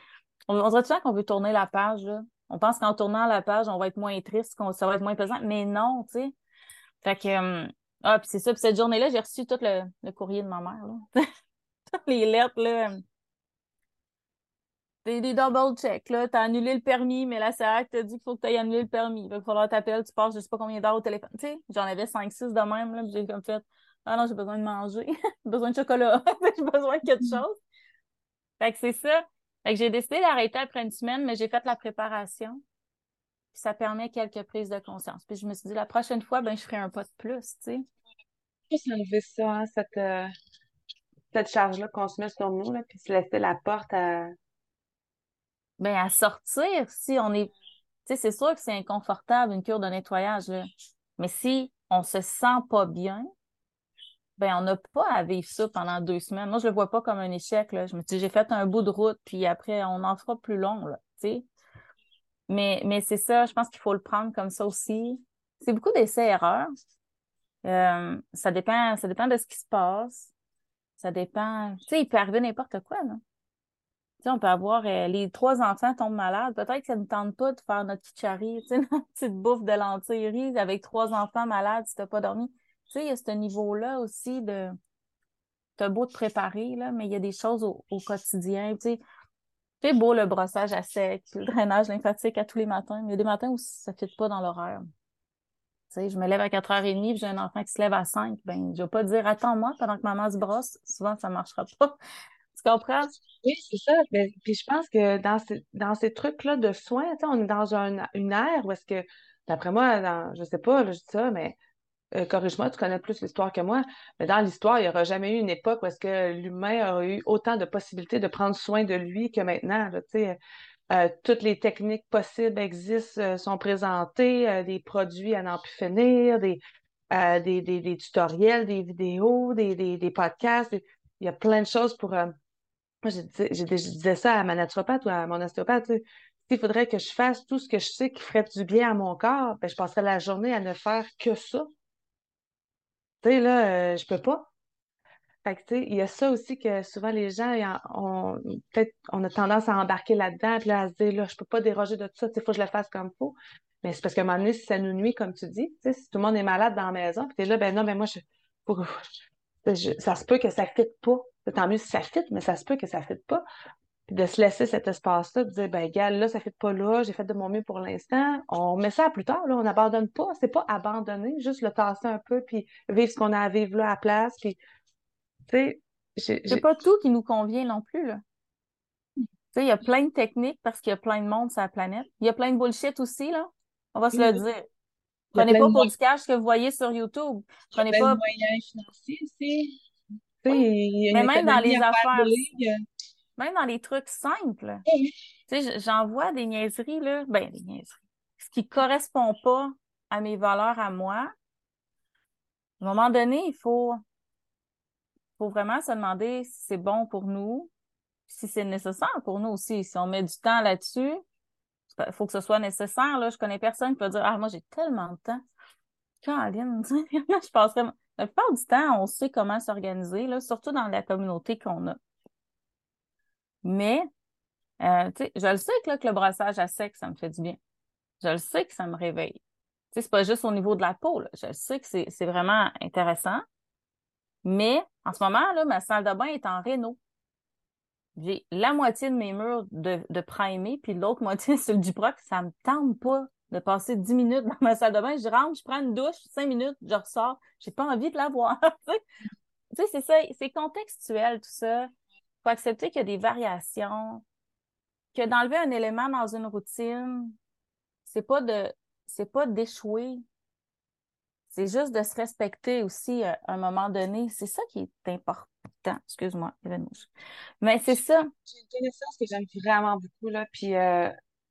On, on dirait toujours qu'on veut tourner la page, là? On pense qu'en tournant la page, on va être moins triste, qu'on ça va être moins pesant. Mais non, tu sais. Fait que, euh, ah, puis c'est ça. Puis cette journée-là, j'ai reçu tout le, le, courrier de ma mère, là. Toutes les lettres, là des, des double checks, là. T'as annulé le permis, mais la SAC t'a dit qu'il faut que tu aies annulé le permis. Il va falloir t'appeler, tu passes je sais pas combien d'heures au téléphone. Tu sais, j'en avais 5-6 de même, là, j'ai comme fait, ah non, j'ai besoin de manger, j'ai besoin de chocolat, j'ai besoin de quelque mm. chose. Fait que c'est ça. Fait que j'ai décidé d'arrêter après une semaine, mais j'ai fait la préparation. Puis ça permet quelques prises de conscience. Puis je me suis dit, la prochaine fois, ben, je ferai un pas de plus, tu sais. Juste enlever ça, hein, cette, euh, cette charge-là qu'on se met sur nous, là, puis se laisser la porte à, ben, à sortir, si on est. Tu sais, c'est sûr que c'est inconfortable, une cure de nettoyage, là. Mais si on se sent pas bien, ben, on n'a pas à vivre ça pendant deux semaines. Moi, je le vois pas comme un échec, là. Je me j'ai fait un bout de route, puis après, on en fera plus long, tu sais. Mais, c'est ça, je pense qu'il faut le prendre comme ça aussi. C'est beaucoup d'essais-erreurs. Euh, ça dépend, ça dépend de ce qui se passe. Ça dépend. Tu sais, il peut arriver n'importe quoi, là on peut avoir euh, les trois enfants tombent malades. Peut-être que ça ne tente pas de faire notre petite notre petite bouffe de lentilles avec trois enfants malades si tu n'as pas dormi. Tu il y a ce niveau-là aussi de. Tu as beau te préparer, là, mais il y a des choses au, quotidien. Tu sais, c'est beau le brossage à sec, le drainage lymphatique à tous les matins, mais il y a des matins où ça ne fit pas dans l'horaire. Tu sais, je me lève à 4h30 j'ai un enfant qui se lève à 5. Ben, je vais pas dire attends-moi pendant que maman se brosse. Souvent, ça ne marchera pas. Tu comprends? Oui, c'est ça. puis je pense que dans, dans ces trucs-là de soins, on est dans un, une ère où est-ce que, d'après moi, dans, je sais pas, je dis ça, mais euh, corrige-moi, tu connais plus l'histoire que moi, mais dans l'histoire, il n'y aura jamais eu une époque où est-ce que l'humain aurait eu autant de possibilités de prendre soin de lui que maintenant. euh, toutes les techniques possibles existent, euh, sont présentées, des produits à n'en plus finir, des, des, des, tutoriels, des vidéos, des, des, podcasts. Il y a plein de choses pour moi, je, disais ça à ma naturopathe ou à mon ostéopathe. S'il faudrait que je fasse tout ce que je sais qui ferait du bien à mon corps, ben, je passerais la journée à ne faire que ça. Tu sais, là, euh, je peux pas. Fait tu sais, il y a ça aussi que souvent les gens, on, peut-être, on a tendance à embarquer là-dedans, puis à se dire, là, je peux pas déroger de tout ça, il faut que je le fasse comme faut. Mais c'est parce qu'à un moment donné, si ça nous nuit, comme tu dis, tu sais, si tout le monde est malade dans la maison, puis là, ben non, mais moi, je, ça se peut que ça ne fitte pas. Tant mieux si ça fit, mais ça se peut que ça ne fitte pas. Puis de se laisser cet espace-là, de dire, ben, gars, là, ça ne fit pas là, j'ai fait de mon mieux pour l'instant. On met ça à plus tard, là, on n'abandonne pas. C'est pas abandonner, juste le tasser un peu, puis vivre ce qu'on a à vivre là à place. Puis, tu sais, c'est pas tout qui nous convient non plus, là. Tu sais, il y a plein de techniques parce qu'il y a plein de monde sur la planète. Il y a plein de bullshit aussi, là. On va se le dire. Prenez pas pour du cash que vous voyez sur YouTube. Prenez pas. moyens financiers aussi. Mais même dans les affaires, même dans les trucs simples, tu sais, j'en vois des niaiseries, là. Ben, des niaiseries. Ce qui correspond pas à mes valeurs à moi, à un moment donné, il faut, faut vraiment se demander si c'est bon pour nous, si c'est nécessaire pour nous aussi. Si on met du temps là-dessus, il faut que ce soit nécessaire. Là. Je connais personne qui peut dire Ah, moi, j'ai tellement de temps. Caroline, je passerais. La plupart du temps, on sait comment s'organiser, surtout dans la communauté qu'on a. Mais Euh, je le sais que, le brossage à sec, ça me fait du bien. Je le sais que ça me réveille. C'est pas juste au niveau de la peau. Je le sais que c'est vraiment intéressant. Mais en ce moment, là, ma salle de bain est en réno. J'ai la moitié de mes murs de, de primé, puis l'autre moitié sur le Duproc. Ça me tente pas de passer 10 minutes dans ma salle de bain. Je rentre, je prends une douche, 5 minutes, je ressors. J'ai pas envie de la voir. tu sais, c'est ça, c'est contextuel tout ça. Faut accepter qu'il y a des variations, que d'enlever un élément dans une routine, c'est pas de c'est pas d'échouer. C'est juste de se respecter aussi à un moment donné. C'est ça qui est important. Excuse-moi, Mais c'est ça. J'ai une connaissance que j'aime vraiment beaucoup, là. Puis euh,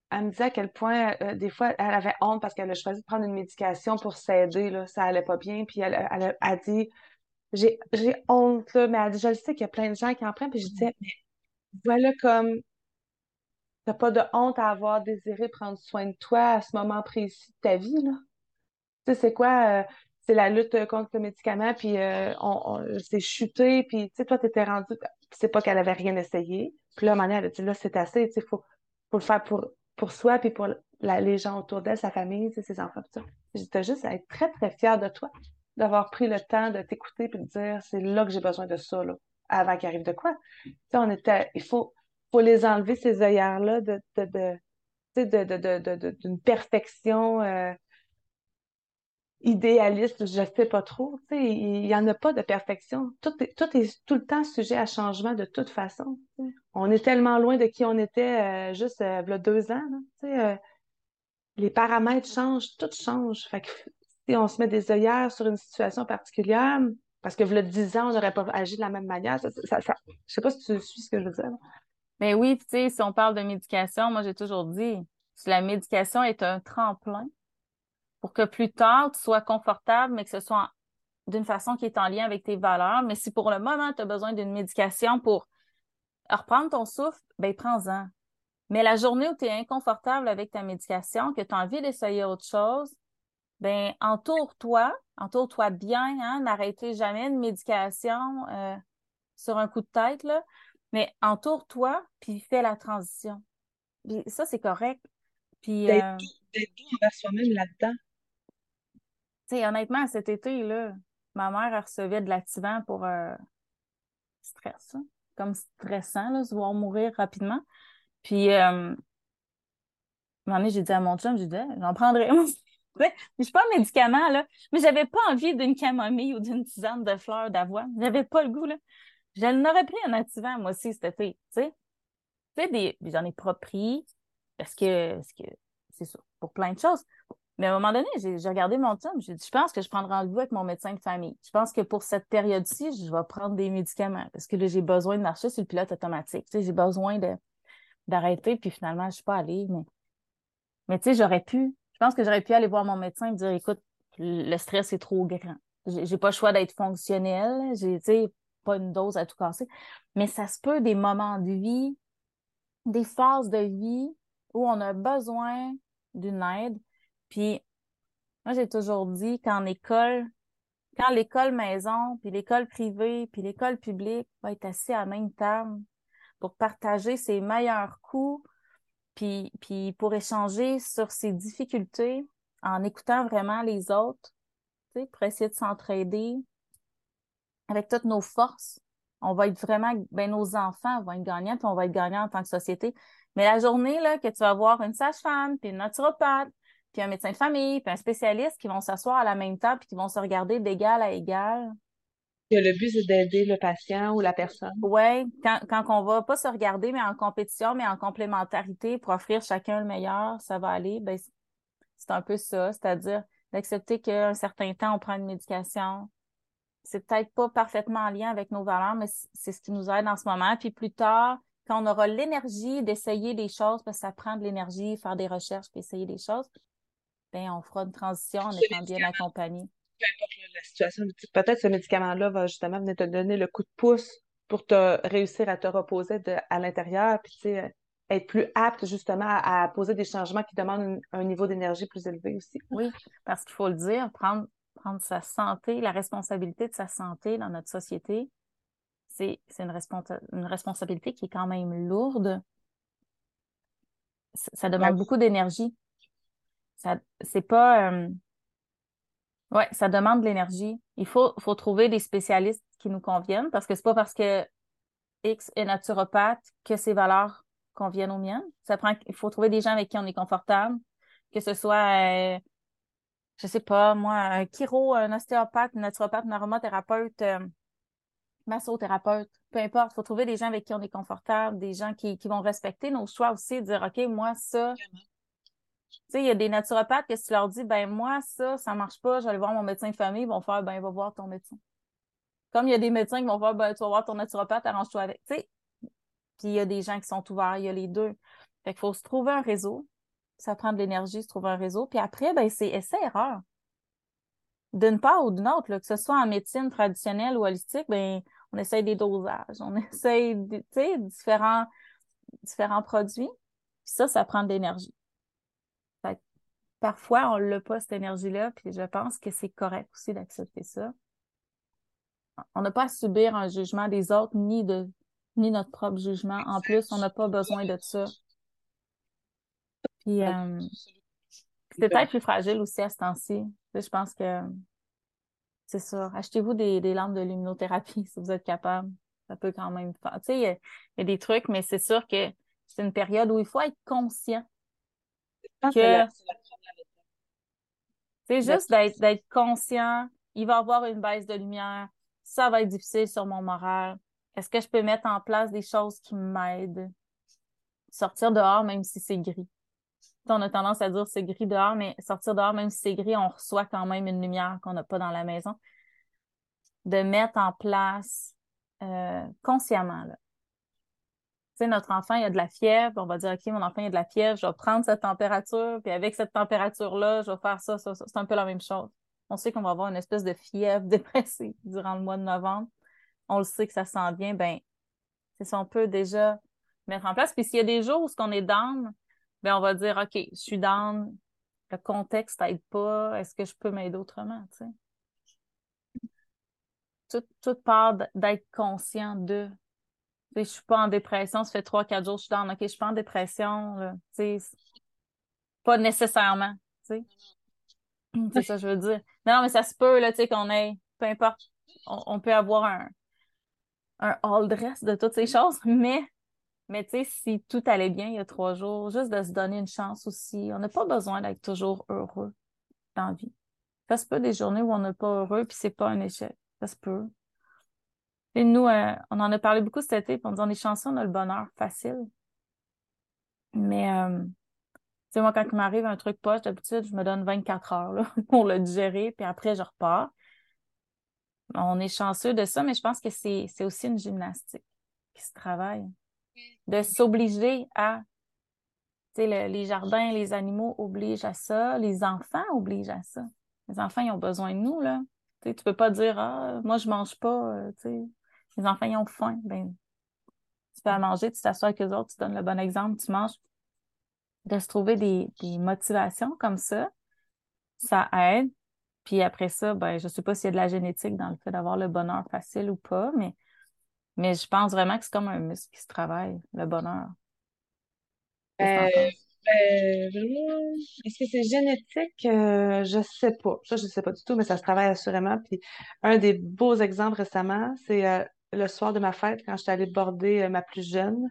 elle me disait à quel point, euh, des fois, elle avait honte parce qu'elle a choisi de prendre une médication pour s'aider, là. Ça allait pas bien. Puis elle, elle, a dit J'ai honte, là. Mais elle dit Je le sais qu'il y a plein de gens qui en prennent. Puis je disais Mais voilà comme T'as pas de honte à avoir désiré prendre soin de toi à ce moment précis de ta vie, là. Tu sais, c'est quoi? Euh, c'est la lutte contre le médicament, puis euh, on, c'est chuté, puis tu sais, toi, t'étais rendu... C'est pas qu'elle avait rien essayé. Puis là, à un moment donné, elle a dit, là, c'est assez, tu sais, faut, faut le faire pour, pour soi, puis pour la, les gens autour d'elle, sa famille, ses enfants, tout ça. J'étais juste à être très, très fière de toi, d'avoir pris le temps de t'écouter, puis de dire, c'est là que j'ai besoin de ça, là, avant qu'il arrive de quoi. On était... Il faut faut les enlever, ces œillères-là, de, de, de, d'une perfection euh, idéaliste, je ne sais pas trop. Il n'y en a pas de perfection. Tout est, tout est tout le temps sujet à changement de toute façon. On est tellement loin de qui on était euh, juste euh, deux ans. les paramètres changent, tout change. Fait on se met des œillères sur une situation particulière, parce que le dix ans, on n'aurait pas agi de la même manière, je sais pas si tu suis ce que je veux dire. Mais oui, tu sais, si on parle de médication, moi j'ai toujours dit, si la médication est un tremplin pour que plus tard tu sois confortable, mais que ce soit d'une façon qui est en lien avec tes valeurs. Mais si pour le moment tu as besoin d'une médication pour reprendre ton souffle, ben prends-en. Mais la journée où tu es inconfortable avec ta médication, que tu as envie d'essayer autre chose, ben entoure-toi, entoure-toi bien, hein, n'arrêtez jamais une médication euh, sur un coup de tête, là. Mais entoure-toi, puis fais la transition. Puis ça, c'est correct. Puis. D'être euh, doux envers soi-même là-dedans. Tu sais, honnêtement, cet été, là, ma mère, elle recevait de l'activant pour euh, stress, hein. comme stressant, là, se voir mourir rapidement. Puis, euh, un moment donné, j'ai dit à mon chum, j'ai dit, j'en prendrais. Je suis pas un médicament, là, mais j'avais pas envie d'une camomille ou d'une tisane de fleurs d'avoine. J'avais pas le goût, là. J'en aurais pris un activant, moi aussi, cet été, tu sais. Tu sais, j'en ai pas pris parce que, c'est ça, pour plein de choses. Mais à un moment donné, j'ai regardé mon temps, j'ai dit, je pense que je prendrai rendez-vous avec mon médecin de famille. Je pense que pour cette période-ci, je vais prendre des médicaments parce que là, j'ai besoin de marcher sur le pilote automatique. Tu sais, j'ai besoin d'arrêter, puis finalement, je suis pas allée. Mais, mais tu sais, j'aurais pu, pense que j'aurais pu aller voir mon médecin et me dire, écoute, le stress est trop grand. J'ai pas le choix d'être fonctionnel. J'ai, pas une dose à tout casser, mais ça se peut des moments de vie, des phases de vie où on a besoin d'une aide. Puis moi, j'ai toujours dit qu'en école, quand l'école maison, puis l'école privée, puis l'école publique va être assis à la même table pour partager ses meilleurs coups, puis, pour échanger sur ses difficultés en écoutant vraiment les autres, pour essayer de s'entraider, avec toutes nos forces, on va être vraiment, ben, nos enfants vont être gagnants, puis on va être gagnants en tant que société. Mais la journée, là, que tu vas voir une sage-femme, puis une naturopathe, puis un médecin de famille, puis un spécialiste qui vont s'asseoir à la même table, puis qui vont se regarder d'égal à égal. Le but, c'est d'aider le patient ou la personne? Oui, quand, quand on va pas se regarder, mais en compétition, mais en complémentarité pour offrir chacun le meilleur, ça va aller. Ben, c'est un peu ça, c'est-à-dire d'accepter qu'un certain temps, on prend une médication, c'est peut-être pas parfaitement en lien avec nos valeurs, mais c'est ce qui nous aide en ce moment. Puis plus tard, quand on aura l'énergie d'essayer des choses, parce que ça prend de l'énergie, faire des recherches, puis essayer des choses, bien, on fera une transition en étant bien accompagné. Peu importe la situation, peut-être ce médicament-là va justement venir te donner le coup de pouce pour te réussir à te reposer à l'intérieur, puis tu sais, être plus apte justement à, poser des changements qui demandent un niveau d'énergie plus élevé aussi. Oui, parce qu'il faut le dire, prendre prendre sa santé, la responsabilité de sa santé dans notre société, c'est une, une responsabilité qui est quand même lourde. ça demande beaucoup d'énergie. Ça, c'est pas, euh, ouais, ça demande de l'énergie. Il faut, faut trouver des spécialistes qui nous conviennent parce que c'est pas parce que X est naturopathe que ses valeurs conviennent aux miennes. Ça prend, il faut trouver des gens avec qui on est confortable, que ce soit, euh, je sais pas, moi, un chiro, un ostéopathe, un naturopathe, un aromathérapeute, euh, massothérapeute, peu importe. Il faut trouver des gens avec qui on est confortable, des gens qui, qui vont respecter nos choix aussi, dire, OK, moi, ça. Tu sais, il y a des naturopathes que si tu leur dis, ben, moi, ça, ça marche pas, je vais aller voir mon médecin de famille, ils vont faire, ben, va voir ton médecin. Comme il y a des médecins qui vont faire, ben, tu vas voir ton naturopathe, arrange-toi avec. Tu sais, puis il y a des gens qui sont ouverts, il y a les deux. Fait qu'il faut se trouver un réseau. Ça prend de l'énergie, se trouver un réseau. Puis après, ben, c'est essai-erreur. D'une part ou d'une autre, là, que ce soit en médecine traditionnelle ou holistique, ben, on essaye des dosages, on essaye, tu sais, différents, différents produits. Puis ça, ça prend de l'énergie. Parfois, on n'a pas, cette énergie-là, puis je pense que c'est correct aussi d'accepter ça. On n'a pas à subir un jugement des autres, ni de ni notre propre jugement. En plus, on n'a pas besoin de ça. Puis, euh, c'est peut-être plus fragile aussi à ce temps-ci. Je pense que c'est ça. Achetez-vous des, des, lampes de luminothérapie si vous êtes capable. Ça peut quand même faire. Tu sais, il y, a des trucs, mais c'est sûr que c'est une période où il faut être conscient que. C'est juste d'être conscient. Il va y avoir une baisse de lumière. Ça va être difficile sur mon moral. Est-ce que je peux mettre en place des choses qui m'aident? Sortir dehors, même si c'est gris. On a tendance à dire c'est gris dehors, mais sortir dehors, même si c'est gris, on reçoit quand même une lumière qu'on n'a pas dans la maison. De mettre en place euh, consciemment. Là. Notre enfant, il a de la fièvre, on va dire, OK, mon enfant, il a de la fièvre, je vais prendre cette température, puis avec cette température-là, je vais faire ça, ça, ça. C'est un peu la même chose. On sait qu'on va avoir une espèce de fièvre dépressive durant le mois de novembre on le sait que ça sent bien, ben, c'est ça, on peut déjà mettre en place. Puis s'il y a des jours où qu'on est down, ben, on va dire, OK, je suis down, le contexte n'aide pas, est-ce que je peux m'aider autrement, tu sais? Tout, part d'être conscient de. Je suis pas en dépression, ça fait trois, quatre jours que je suis down, OK, je suis pas en dépression, tu sais, pas nécessairement, tu sais. C'est ça, je veux dire. Non, mais ça se peut, là, tu sais, qu'on ait, peu importe, on peut avoir un, un all dress de toutes ces choses, mais, mais tu sais, si tout allait bien il y a trois jours, juste de se donner une chance aussi. On n'a pas besoin d'être toujours heureux dans la vie. Ça se peut des journées où on n'est pas heureux, puis c'est pas un échec. Ça se peut. Et nous, euh, on en a parlé beaucoup cet été, puis on dit on est chanceux, on a le bonheur facile. Mais, euh, tu sais, moi, quand il m'arrive un truc poche, d'habitude, je me donne 24 heures là, pour le digérer, puis après, je repars on est chanceux de ça, mais je pense que c'est aussi une gymnastique qui se travaille. De s'obliger à. Tu sais, les jardins, les animaux obligent à ça, les enfants obligent à ça. Les enfants, ils ont besoin de nous, là. Tu sais, tu peux pas dire, ah, moi, je mange pas, euh, tu sais. Les enfants, ils ont faim. Ben, tu fais à manger, tu t'assois avec eux autres, tu donnes le bon exemple, tu manges. De se trouver des, des motivations comme ça, ça aide. Puis après ça, ben, je ne sais pas s'il y a de la génétique dans le fait d'avoir le bonheur facile ou pas, mais, mais je pense vraiment que c'est comme un muscle qui se travaille, le bonheur. Euh, ben, est-ce que c'est génétique? Euh, je ne sais pas. Ça, je ne sais pas du tout, mais ça se travaille assurément. Puis un des beaux exemples récemment, c'est euh, le soir de ma fête, quand je suis allée border ma plus jeune.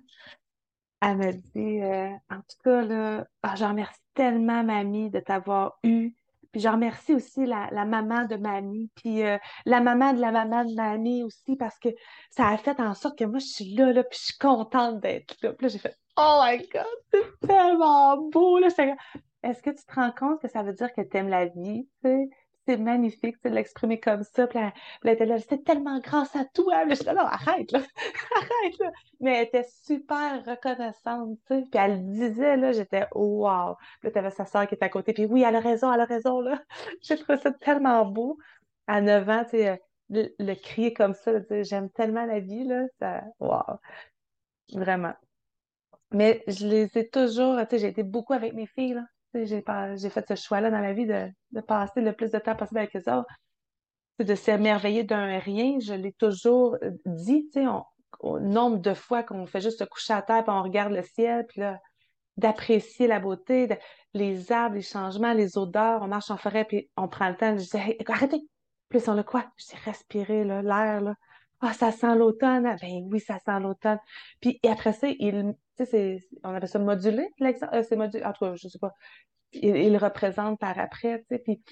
Elle m'a dit, en tout cas, là, ah, je remercie tellement, mamie, de t'avoir eu puis je remercie aussi la, maman de mamie, puis euh, la maman de la maman de mamie aussi, parce que ça a fait en sorte que moi, je suis là, là puis je suis contente d'être là. Puis là, j'ai fait « Oh my God, c'est tellement beau! » Est-ce que tu te rends compte que ça veut dire que tu aimes la vie, tu sais? C'est magnifique de l'exprimer comme ça. Puis elle, était là, c'était tellement grâce à toi. je suis non, arrête, là, arrête, là. Mais elle était super reconnaissante, tu sais. Puis elle disait, là, j'étais, wow. Puis là, t'avais sa soeur qui était à côté. Puis oui, elle a raison, elle a raison, là. J'ai trouvé ça tellement beau. À 9 ans, tu sais, le, crier comme ça, j'aime tellement la vie, là. Wow. Vraiment. Mais je les ai toujours, tu sais, j'ai été beaucoup avec mes filles, là. J'ai fait ce choix-là dans la vie de, passer le plus de temps possible avec eux autres. De s'émerveiller d'un rien, je l'ai toujours euh, dit, au nombre de fois qu'on fait juste se coucher à terre, puis on regarde le ciel, puis là, d'apprécier la beauté, les arbres, les changements, les odeurs. On marche en forêt, puis on prend le temps. Je dis, hey, arrêtez! Puis on le quoi? Je dis, respirez, l'air. Ah, ça sent l'automne. Ah, ben oui, ça sent l'automne. Puis et après ça, il, on appelle ça moduler, l'exemple. Euh, c'est modulé, en tout cas, je sais pas. Il, il représente par après, tu sais. Puis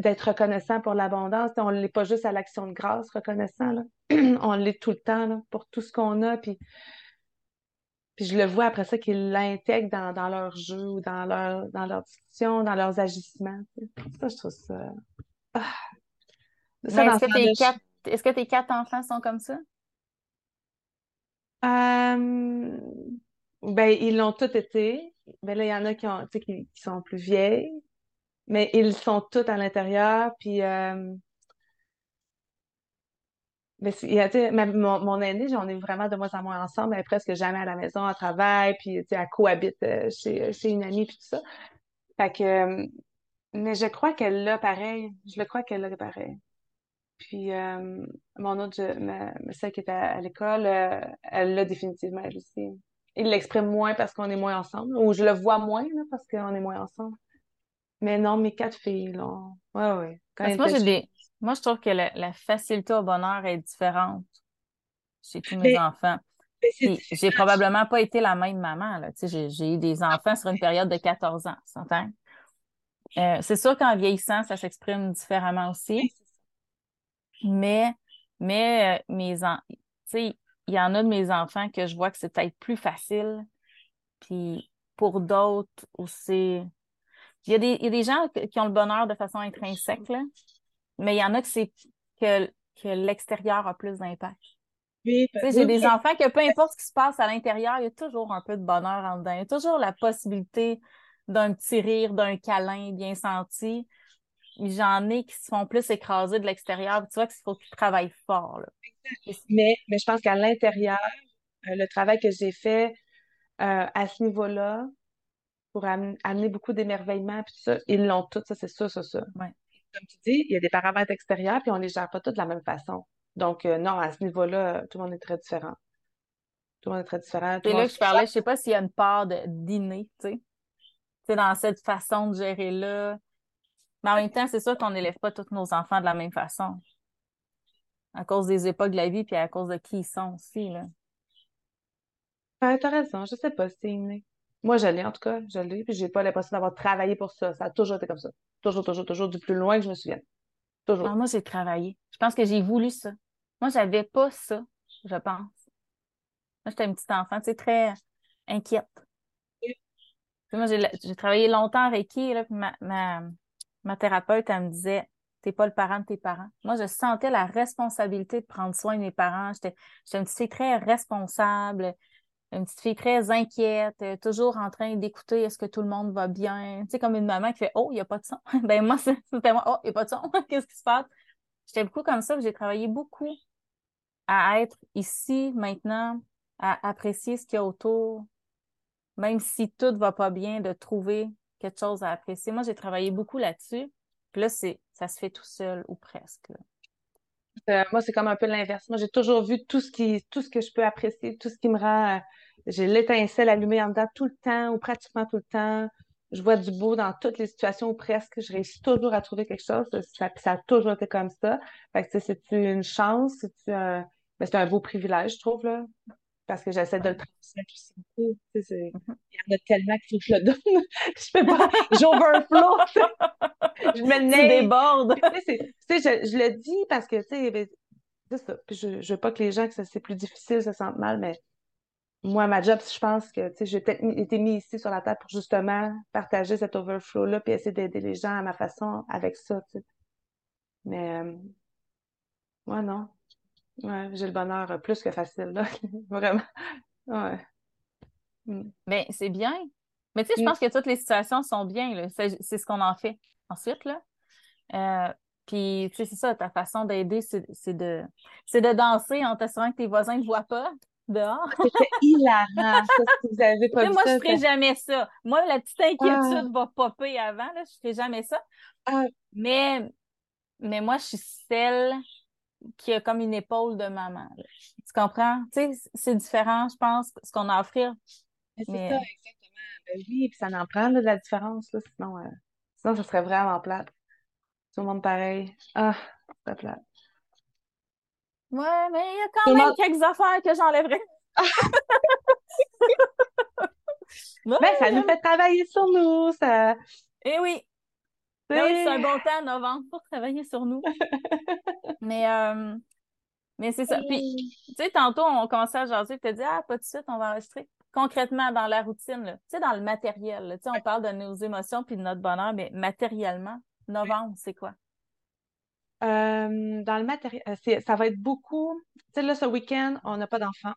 d'être reconnaissant pour l'abondance. On ne l'est pas juste à l'action de grâce, reconnaissant. Là. on l'est tout le temps là, pour tout ce qu'on a. Puis, puis je le vois après ça qu'ils l'intègrent dans, dans leur jeu ou dans leur, dans leur discussion, dans leurs agissements. Ça, je trouve ça. Ah. est-ce, que est-ce que tes quatre enfants sont comme ça? Euh, ben, ils l'ont tous été. Ben là, il y en a qui, ont, qui, sont plus vieilles mais ils sont tous à l'intérieur. Puis, euh, il y a, mon, mon aînée, j'en ai vraiment de moins en moins ensemble, elle est presque jamais à la maison, elle travaille, puis elle cohabite euh, chez, chez une amie, puis tout ça. Fait que, mais je crois qu'elle l'a pareil. Je le crois qu'elle l'a pareil. Puis, mon autre, celle qui est à, l'école, elle l'a définitivement, elle aussi. Il l'exprime moins parce qu'on est moins ensemble, ou je le vois moins là, parce qu'on est moins ensemble. Mais non, mes quatre filles, là. Ouais, ouais. Parce moi, j'ai des... moi, je trouve que la, facilité au bonheur est différente chez tous mes enfants. J'ai probablement pas été la même maman. Là. J'ai eu des enfants sur une période de 14 ans, euh, c'est sûr qu'en vieillissant, ça s'exprime différemment aussi. Mais, mais euh, mes il y en a de mes enfants que je vois que c'est peut-être plus facile. Puis pour d'autres aussi, il y, a des, il y a des gens qui ont le bonheur de façon intrinsèque, là, mais il y en a que c'est que, que l'extérieur a plus d'impact. Oui, j'ai des enfants que peu importe ce qui se passe à l'intérieur, il y a toujours un peu de bonheur en dedans. Il y a toujours la possibilité d'un petit rire, d'un câlin bien senti. J'en ai qui se font plus écraser de l'extérieur. Tu vois qu'il faut qu'ils travaillent fort. Là. Mais, mais je pense qu'à l'intérieur, euh, le travail que j'ai fait euh, à ce niveau-là, pour amener beaucoup d'émerveillement, puis tout ça. Ils l'ont tout, ça, c'est sûr, ça, ça. Comme tu dis, il y a des paramètres extérieurs, puis on ne les gère pas tous de la même façon. Donc, euh, non, à ce niveau-là, tout le monde est très différent. Tout le monde est très différent. C'est là que je parlais, je sais pas s'il y a une part dîner, tu sais. Tu dans cette façon de gérer là. Mais en même temps, c'est sûr qu'on n'élève pas tous nos enfants de la même façon. À cause des époques de la vie, puis à cause de qui ils sont aussi, là. Ouais, t'as raison, je sais pas si c'est inné. Moi, je l'ai, en tout cas, je l'ai, puis j'ai pas l'impression d'avoir travaillé pour ça. Ça a toujours été comme ça. Toujours, toujours, toujours, du plus loin que je me souvienne. Toujours. Ah, moi, j'ai travaillé. Je pense que j'ai voulu ça. Moi, j'avais pas ça, je pense. Moi, j'étais une petite enfant, tu sais, très inquiète. Moi, j'ai travaillé longtemps avec qui, là, puis ma, ma, ma thérapeute, elle me disait, t'es pas le parent de tes parents. Moi, je sentais la responsabilité de prendre soin de mes parents. J'étais une petite fille très responsable une petite fille très inquiète, euh, toujours en train d'écouter est-ce que tout le monde va bien. Tu sais, comme une maman qui fait Oh, il n'y a pas de son. ben moi, c'était moi, Oh, il n'y a pas de son. Qu'est-ce qui se passe? J'étais beaucoup comme ça, j'ai travaillé beaucoup à être ici, maintenant, à apprécier ce qu'il y a autour, même si tout ne va pas bien, de trouver quelque chose à apprécier. Moi, j'ai travaillé beaucoup là-dessus. Puis là, c'est, ça se fait tout seul ou presque. Euh, moi, c'est comme un peu l'inverse. Moi, j'ai toujours vu tout ce qui, tout ce que je peux apprécier, tout ce qui me rend. Euh, j'ai l'étincelle allumée en dedans tout le temps ou pratiquement tout le temps. Je vois du beau dans toutes les situations ou presque. Je réussis toujours à trouver quelque chose. Ça, ça a toujours été comme ça. Fait que, c'est une chance, c'est un, ben, c'est un beau privilège, je trouve, là. Parce que j'essaie de le transmettre aussi. Mm-hmm. Il y en a tellement qu'il faut que je le donne. je fais pas. J'overflow. je me le déborde. tu sais, je, le dis parce que, tu sais, ben, ça. Puis je, je veux pas que les gens, que c'est plus difficile, se sentent mal, mais moi, ma job, je pense que, tu sais, j'ai peut-être été mis ici sur la table pour justement partager cet overflow-là puis essayer d'aider les gens à ma façon avec ça, tu sais. Mais, euh, ouais, non. Ouais, j'ai le bonheur plus que facile, là. Vraiment. Ouais. Mm. Mais c'est bien. Mais tu sais, je mm. pense que toutes les situations sont bien, C'est ce qu'on en fait ensuite, là. Euh, puis, tu sais, c'est ça, ta façon d'aider, c'est de, de danser en t'assurant que tes voisins ne voient pas dehors. C'était hilarant, ça, si vous avez pas Moi, je ne ferai jamais ça. Moi, la petite inquiétude ah. va popper avant, là, je ferai jamais ça. Ah. Mais, mais moi, je suis celle qui a comme une épaule de maman. Tu comprends? Tu sais, c'est différent, je pense, ce qu'on a à offrir c'est ça, exactement. Ben oui, puis ça en prend de la différence, là, sinon, euh, sinon, ça serait vraiment plate. Tout le monde pareil. Ah, c'est plate. Ouais, mais il y a quand même quelques affaires que j'enlèverais. Mais ben, ça nous fait travailler sur nous, ça. Eh oui. Oui, c'est un bon temps, novembre, pour travailler sur nous. mais euh, mais c'est ça. Puis, tu sais, tantôt, on commençait à jaser, tu te dis, ah, pas de suite, on va enregistrer. Concrètement, dans la routine, tu sais, dans le matériel, tu sais, on parle de nos émotions puis de notre bonheur, mais matériellement, novembre, c'est quoi? Euh, dans le matériel, euh, ça va être beaucoup. Tu sais, là, ce week-end, on n'a pas d'enfants.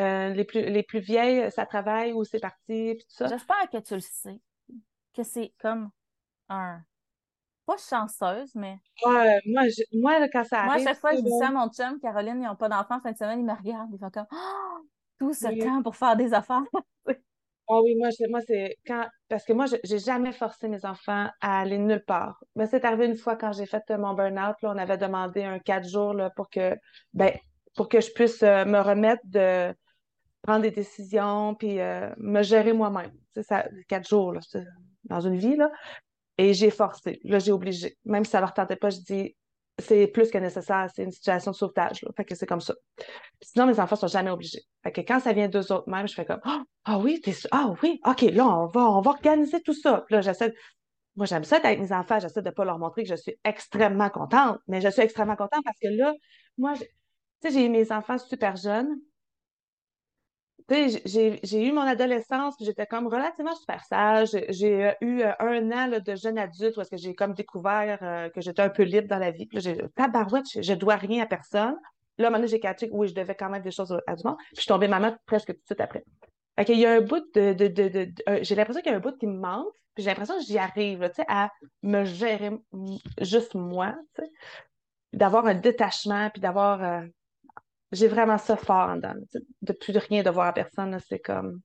Euh, les, plus, les plus vieilles, ça travaille ou c'est parti, puis tout ça. J'espère que tu le sais, que c'est comme un. Pas chanceuse, mais. moi, moi quand ça arrive. Moi, chaque fois, je dis ça à mon chum, Caroline, ils n'ont pas d'enfants fin de semaine, ils me regardent, ils font comme oh, tout ce temps pour faire des affaires. Ah oui, moi, moi c'est quand. Parce que moi, j'ai jamais forcé mes enfants à aller nulle part. Mais c'est arrivé une fois quand j'ai fait euh, mon burn-out. on avait demandé un quatre jours là, pour que ben, pour que je puisse euh, me remettre de prendre des décisions puis euh, me gérer moi-même. C'est ça, quatre jours là, dans une vie. Là. Et j'ai forcé. Là, j'ai obligé. Même si ça leur tentait pas, je dis c'est plus que nécessaire, c'est une situation de sauvetage. Fait que c'est comme ça. sinon, mes enfants sont jamais obligés. Fait que quand ça vient d'eux autres même, je fais comme Ah oh, oui, t'es Ah oui, OK, là, on va, on va organiser tout ça. Puis là, j'essaie. Moi, j'aime ça avec mes enfants, j'essaie de ne pas leur montrer que je suis extrêmement contente, mais je suis extrêmement contente parce que là, moi, tu sais, j'ai mes enfants super jeunes, j'ai eu mon adolescence, j'étais comme relativement super sage. J'ai euh, eu euh, un an de jeune adulte où est-ce que j'ai comme découvert euh, que j'étais un peu libre dans la vie. J'ai tabarouette, je, je dois rien à personne. Là, maintenant, j'ai catché que oui, je devais quand même des choses à du monde. Puis je suis tombée maman presque tout de suite après. Fait qu'il y a un bout de... de, de, j'ai l'impression qu'il y a un bout qui me manque. Puis j'ai l'impression que j'y arrive, tu sais, à me gérer juste moi, tu sais. D'avoir un détachement, puis d'avoir j'ai vraiment ça fort en dedans. De plus de rien devoir à personne, c'est comme.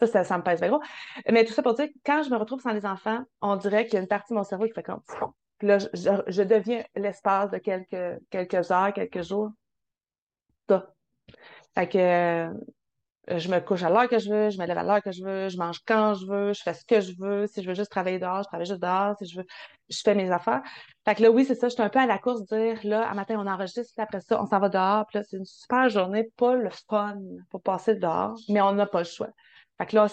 Ça, ça, me pèse bien gros. Mais tout ça pour dire, quand je me retrouve sans les enfants, on dirait qu'il y a une partie de mon cerveau qui fait comme. Puis là, je, deviens l'espace de quelques, quelques heures, quelques jours. Ça. Fait que je me couche à l'heure que je veux, je me lève à l'heure que je veux, je mange quand je veux, je fais ce que je veux. Si je veux juste travailler dehors, je travaille juste dehors. Si je veux, je fais mes affaires. Fait que là, oui, c'est ça, je suis un peu à la course dire, là, à matin, on enregistre, après ça, on s'en va dehors. Puis là, c'est une super journée, pas le fun pour passer dehors, mais on n'a pas le choix. Fait que là,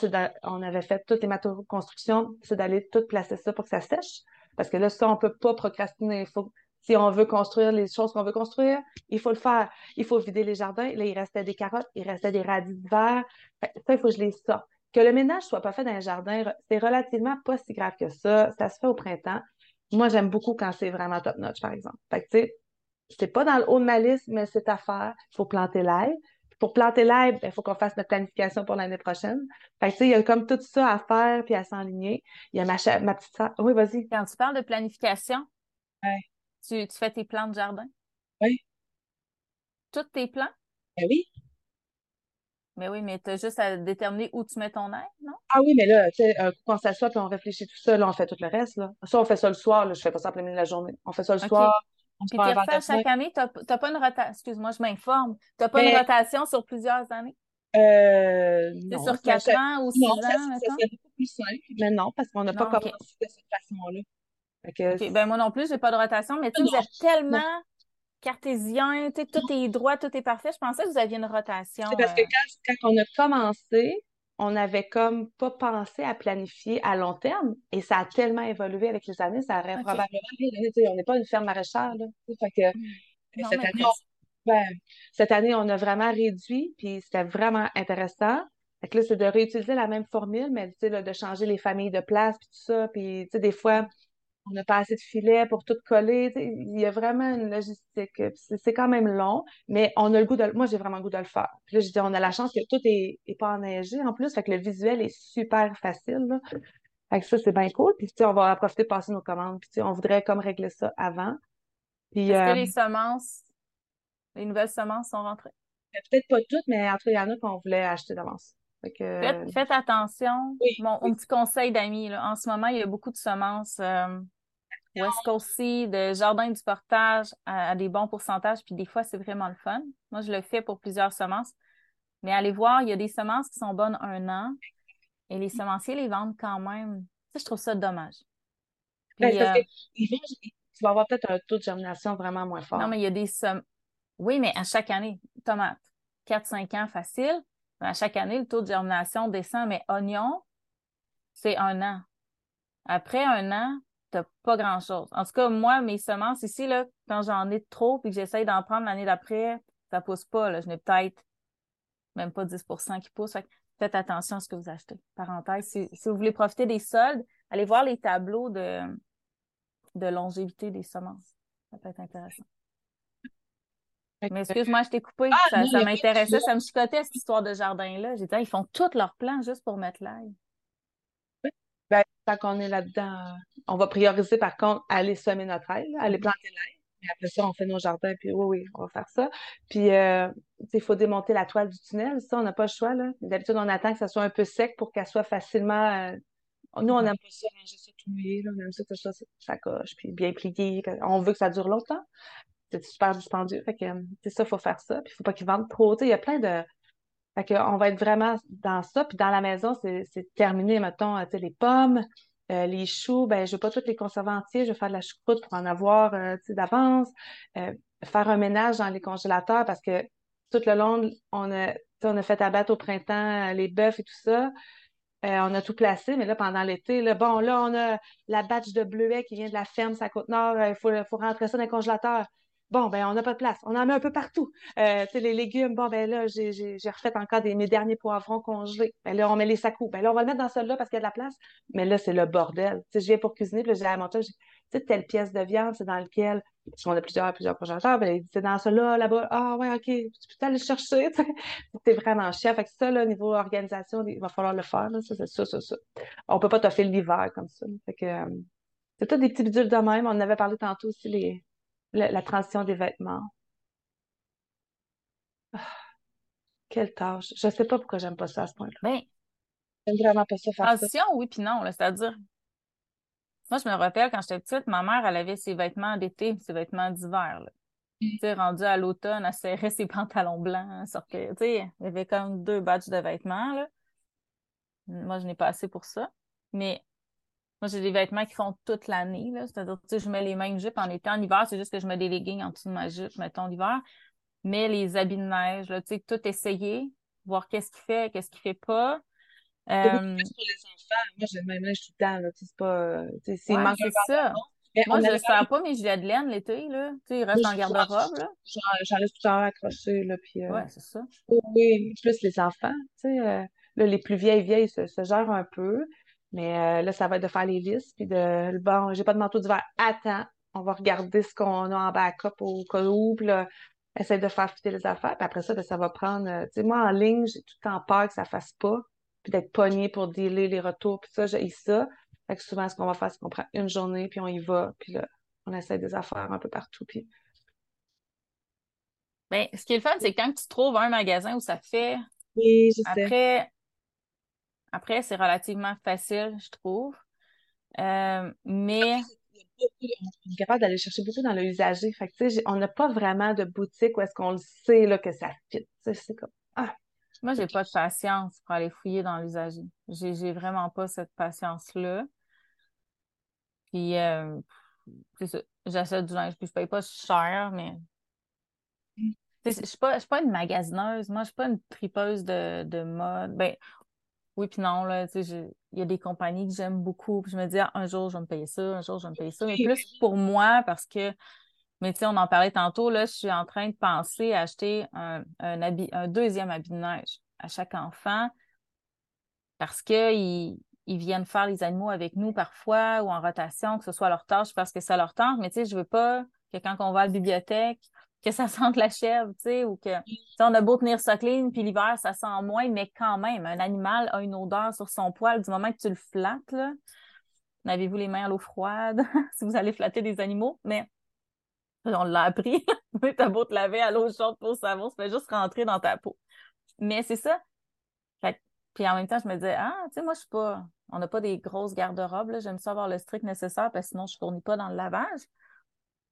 on avait fait toutes les matériaux de construction, c'est d'aller tout placer ça pour que ça sèche. Parce que là, ça, on peut pas procrastiner. Il faut si on veut construire les choses qu'on veut construire, il faut le faire. Il faut vider les jardins. Là, il restait des carottes, il restait des radis de verre. Ça, il faut que je les sorte. Que le ménage soit pas fait dans un jardin, c'est relativement pas si grave que ça. Ça se fait au printemps. Moi, j'aime beaucoup quand c'est vraiment top-notch, par exemple. Fait que, tu sais, c'est pas dans le haut de ma liste, mais c'est à faire. Il faut planter l'herbe. Pour planter l'herbe, il faut qu'on fasse notre planification pour l'année prochaine. Fait que, tu sais, il y a comme tout ça à faire puis à s'enligner. Il y a ma, ma petite soeur. Oui, vas-y. Quand tu parles de planification, ouais. Tu, tu fais tes plans de jardin? Oui. Tous tes plans? Ben oui. Mais oui, mais tu as juste à déterminer où tu mets ton air, non? Ah oui, mais là, tu sais, quand on s'assoit et on réfléchit tout ça, là, on fait tout le reste. Là. Ça, on fait ça le soir, là, je fais pas ça en plein milieu de la journée. On fait ça le soir. On puis tu refais chaque année, tu n'as pas une rotation. Excuse-moi, je m'informe. Tu n'as pas une rotation sur plusieurs années? Euh, c'est sur quatre ans ou six ans, ça, ça serait beaucoup plus simple, mais non, parce qu'on n'a pas commencé de cette façon-là. Ben moi non plus, j'ai pas de rotation, mais tu vous êtes tellement cartésien, tout est droit, tout est parfait. Je pensais que vous aviez une rotation. C'est parce que euh. quand, on a commencé, on n'avait comme pas pensé à planifier à long terme et ça a tellement évolué avec les années, ça aurait probablement on n'est pas une ferme maraîchère. Là, fait que, hmm. cette, année, on, ben, cette année, on a vraiment réduit, puis c'était vraiment intéressant. Fait que là, c'est de réutiliser la même formule, mais là, de changer les familles de place, puis tout ça. Puis, tu sais, des fois, on n'a pas assez de filets pour tout coller. Il y a vraiment une logistique. C'est quand même long, mais on a le goût de. Moi, j'ai vraiment le goût de le faire. Puis là, je dis, on a la chance que tout est, pas enneigé en plus, fait que le visuel est super facile. Là. Fait que ça, c'est bien cool. Puis, on va profiter de passer nos commandes. Puis, on voudrait comme régler ça avant. Est-ce que euh, les semences, les nouvelles semences sont rentrées? Ben, peut-être pas toutes, mais entre il y en a qu'on voulait acheter d'avance. Faites, attention. Mon, petit conseil d'amis, en ce moment, il y a beaucoup de semences euh, West Coast de jardin du portage à, des bons pourcentages, puis des fois, c'est vraiment le fun. Moi, je le fais pour plusieurs semences. Mais allez voir, il y a des semences qui sont bonnes un an et les semenciers les vendent quand même. Ça, je trouve ça dommage. Ben, Puis, parce euh, que tu vas avoir peut-être un taux de germination vraiment moins fort. non, mais il y a des sem... Oui, mais à chaque année, tomate, 4-5 ans facile. Mais à chaque année, le taux de germination descend. Mais oignon, c'est un an. Après un an, t'as pas grand-chose. En tout cas, moi, mes semences ici, là, quand j'en ai trop puis que j'essaye d'en prendre l'année d'après, ça pousse pas. Là. Je n'ai peut-être même pas 10% qui poussent. Faites attention à ce que vous achetez. Parenthèse, si, si vous voulez profiter des soldes, allez voir les tableaux de, de longévité des semences. Ça peut être intéressant. Mais excuse-moi, je t'ai coupé. Ah, ça m'intéressait, ça me chicotait cette histoire de jardin-là. J'ai dit, Ah, ils font tous leurs plans juste pour mettre l'ail. Tant qu'on est là-dedans, on va prioriser par contre aller semer notre ail, là, aller Mhm. planter l'ail. Mais après ça, on fait nos jardins, puis oui, oui, on va faire ça. Puis, euh, il faut démonter la toile du tunnel. Ça, on n'a pas le choix, là. D'habitude, on attend que ça soit un peu sec pour qu'elle soit facilement. euh, Nous, on n'aime pas ça, ranger ça tout mouillé, là. On aime ça que ça, ça coche, puis bien plié. On veut que ça dure longtemps. C'est super dispendieux. Fait que, c'est ça, il faut faire ça. Puis, il faut pas qu'ils vendent trop. Tu sais, il y a plein de. Fait que, on va être vraiment dans ça. Puis dans la maison, c'est terminé, mettons, euh, les pommes, euh, les choux, ben, je veux pas toutes les conserver entiers, je vais faire de la choucroute pour en avoir, euh, d'avance. Faire un ménage dans les congélateurs parce que tout le long, on a, on a fait abattre au printemps les bœufs et tout ça. On a tout placé, mais là, pendant l'été, là, bon, là, on a la batch de bleuets qui vient de la ferme, sa Côte-Nord, il faut, faut rentrer ça dans le congélateur. Bon, ben, on n'a pas de place. On en met un peu partout. Euh, les légumes, bon, ben là, j'ai refait encore mes derniers poivrons congelés. Ben là, on met les sacous. Ben là, on va le mettre dans celui-là parce qu'il y a de la place. Mais là, c'est le bordel. Tu sais, je viens pour cuisiner, puis là, j'ai à mon tu sais, telle pièce de viande, c'est dans lequel, parce qu'on a plusieurs, plusieurs congélateurs, ben, c'est dans celui-là, là-bas. Ah, ouais, OK, tu peux aller le chercher, tu. C'est vraiment chiant. Fait que ça, là, niveau organisation, il va falloir le faire, là. Ça, c'est ça, ça, ça. On peut pas toffer l'hiver comme ça. Fait que, euh, c'est tout des petits bidules de même. On en avait parlé tantôt aussi, les, la, la transition des vêtements. Quelle tâche. Je sais pas pourquoi j'aime pas ça à ce point-là. Ben, J'aime vraiment pas ça faire ça. transition, oui, puis non. C'est-à-dire, moi, je me rappelle quand j'étais petite, ma mère, elle avait ses vêtements d'été, ses vêtements d'hiver. là. Tu sais, rendue à l'automne, elle serrait ses pantalons blancs, sortait. Tu sais, il y avait comme deux batchs de vêtements, là. Moi, je n'ai pas assez pour ça. Mais moi, j'ai des vêtements qui font toute l'année. C'est-à-dire, tu sais, je mets les mêmes jupes en été. En hiver, c'est juste que je mets des leggings en dessous de ma jupe, mettons, l'hiver. Mais les habits de neige, là, tu sais, tout essayer, voir qu'est-ce qu'il fait, qu'est-ce qu'il fait pas. Euh, plus pour les enfants. Moi, j'ai le même linge tout le temps, là. C'est pas, ouais, c'est ça. Mais Moi, je ne parlé, sers pas mes gilets de laine l'été, là. Tu sais, ils restent le j'en garde-robe, là. j'en- laisse tout le temps accroché, là. Puis, euh, Ouais, c'est ça. Oui, oui, plus les enfants, tu sais, euh, là, les plus vieilles vieilles se, se gèrent un peu, mais euh, là, ça va être de faire les listes, puis de, bon, j'ai pas de manteau d'hiver, attends, on va regarder ce qu'on a en backup au cas où, puis là, essayer de faire fitter les affaires, puis après ça, ben, ça va prendre, euh, tu sais, moi, en ligne, j'ai tout le temps peur que ça fasse pas, puis d'être pogné pour dealer les retours, puis ça, j'ai ça, fait que souvent, ce qu'on va faire, c'est qu'on prend une journée, puis on y va, puis là, on essaie des affaires un peu partout, puis... Ben, ce qui est le fun, c'est quand tu trouves un magasin où ça fait, Oui, je sais. après, après, c'est relativement facile, je trouve. Euh, mais, il y a beaucoup- on est capable d'aller chercher beaucoup dans le usager. Fait que, on n'a pas vraiment de boutique où est-ce qu'on le sait là, que ça fit. C'est comme, ah, moi, j'ai pas de patience pour aller fouiller dans l'usager. J'ai, j'ai vraiment pas cette patience-là. Puis, euh, c'est ça. J'achète du linge, puis je paye pas cher, mais Mm. je suis pas, je suis pas une magasineuse. Moi, je suis pas une tripeuse de, de mode. Ben, oui, puis non, là, tu sais, il y a des compagnies que j'aime beaucoup, je me dis, ah, un jour, je vais me payer ça, un jour, je vais me payer ça, mais plus pour moi, parce que, mais tu sais, on en parlait tantôt, là, je suis en train de penser à acheter un, un deuxième habit de neige à chaque enfant, parce que ils, ils viennent faire les animaux avec nous parfois, ou en rotation, que ce soit leur tâche, parce que ça leur tente, mais tu sais, je veux pas que quand on va à la bibliothèque, que ça sente la chèvre, tu sais, ou que, on a beau tenir ça clean, puis l'hiver, ça sent moins, mais quand même, un animal a une odeur sur son poil du moment que tu le flattes, là. Avez-vous les mains à l'eau froide? Si vous allez flatter des animaux? Mais on l'a appris. T'as beau te laver à l'eau chaude pour savon, ça fait juste rentrer dans ta peau. Mais c'est ça. Fait puis en même temps, je me disais, ah, tu sais, moi, je suis pas. On n'a pas des grosses garde-robes. J'aime ça avoir le strict nécessaire parce que sinon, je fournis pas dans le lavage.